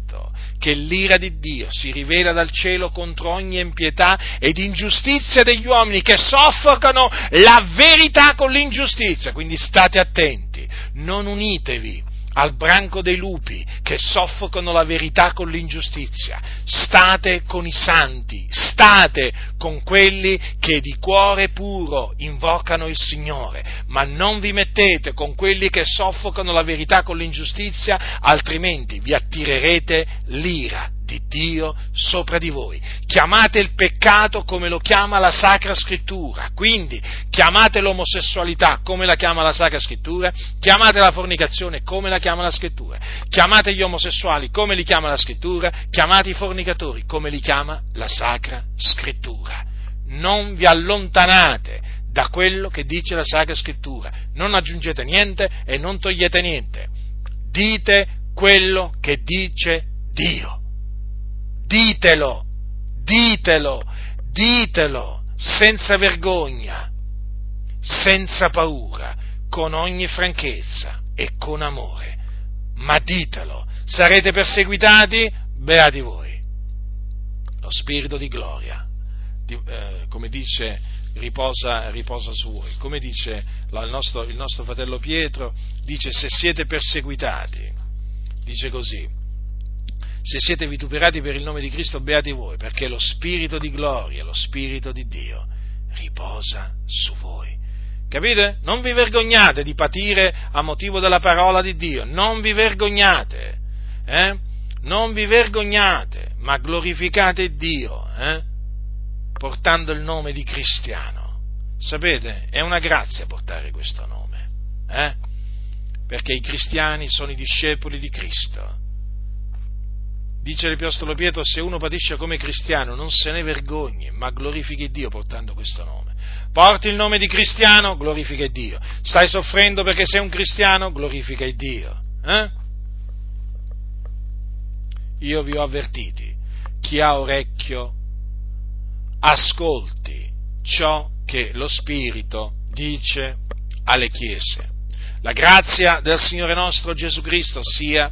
che l'ira di Dio si rivela dal cielo contro ogni impietà ed ingiustizia degli uomini che soffocano la verità con l'ingiustizia. Quindi state attenti, non unitevi al branco dei lupi che soffocano la verità con l'ingiustizia. State con i santi, state con quelli che di cuore puro invocano il Signore, ma non vi mettete con quelli che soffocano la verità con l'ingiustizia, altrimenti vi attirerete l'ira di Dio sopra di voi. Chiamate il peccato come lo chiama la Sacra Scrittura, quindi chiamate l'omosessualità come la chiama la Sacra Scrittura, chiamate la fornicazione come la chiama la Scrittura, chiamate gli omosessuali come li chiama la Scrittura, chiamate i fornicatori come li chiama la Sacra Scrittura. Non vi allontanate da quello che dice la Sacra Scrittura, non aggiungete niente e non togliete niente. Dite quello che dice Dio ditelo, ditelo, ditelo, senza vergogna, senza paura, con ogni franchezza e con amore. Ma ditelo, sarete perseguitati? Beati voi. Lo spirito di gloria, di, eh, come dice, riposa, riposa, su voi. Come dice il nostro, il nostro fratello Pietro, dice se siete perseguitati, dice così, se siete vituperati per il nome di Cristo, beati voi, perché lo Spirito di gloria, lo Spirito di Dio riposa su voi. Capite? Non vi vergognate di patire a motivo della parola di Dio, non vi vergognate, eh? non vi vergognate, ma glorificate Dio, eh? portando il nome di cristiano. Sapete, è una grazia portare questo nome, eh? perché i cristiani sono i discepoli di Cristo Dice l'Apostolo Pietro, se uno patisce come cristiano non se ne vergogni, ma glorifichi Dio portando questo nome. Porti il nome di cristiano, glorifica Dio. Stai soffrendo perché sei un cristiano, glorifica Dio. Eh? Io vi ho avvertiti, chi ha orecchio ascolti ciò che lo Spirito dice alle chiese. La grazia del Signore nostro Gesù Cristo sia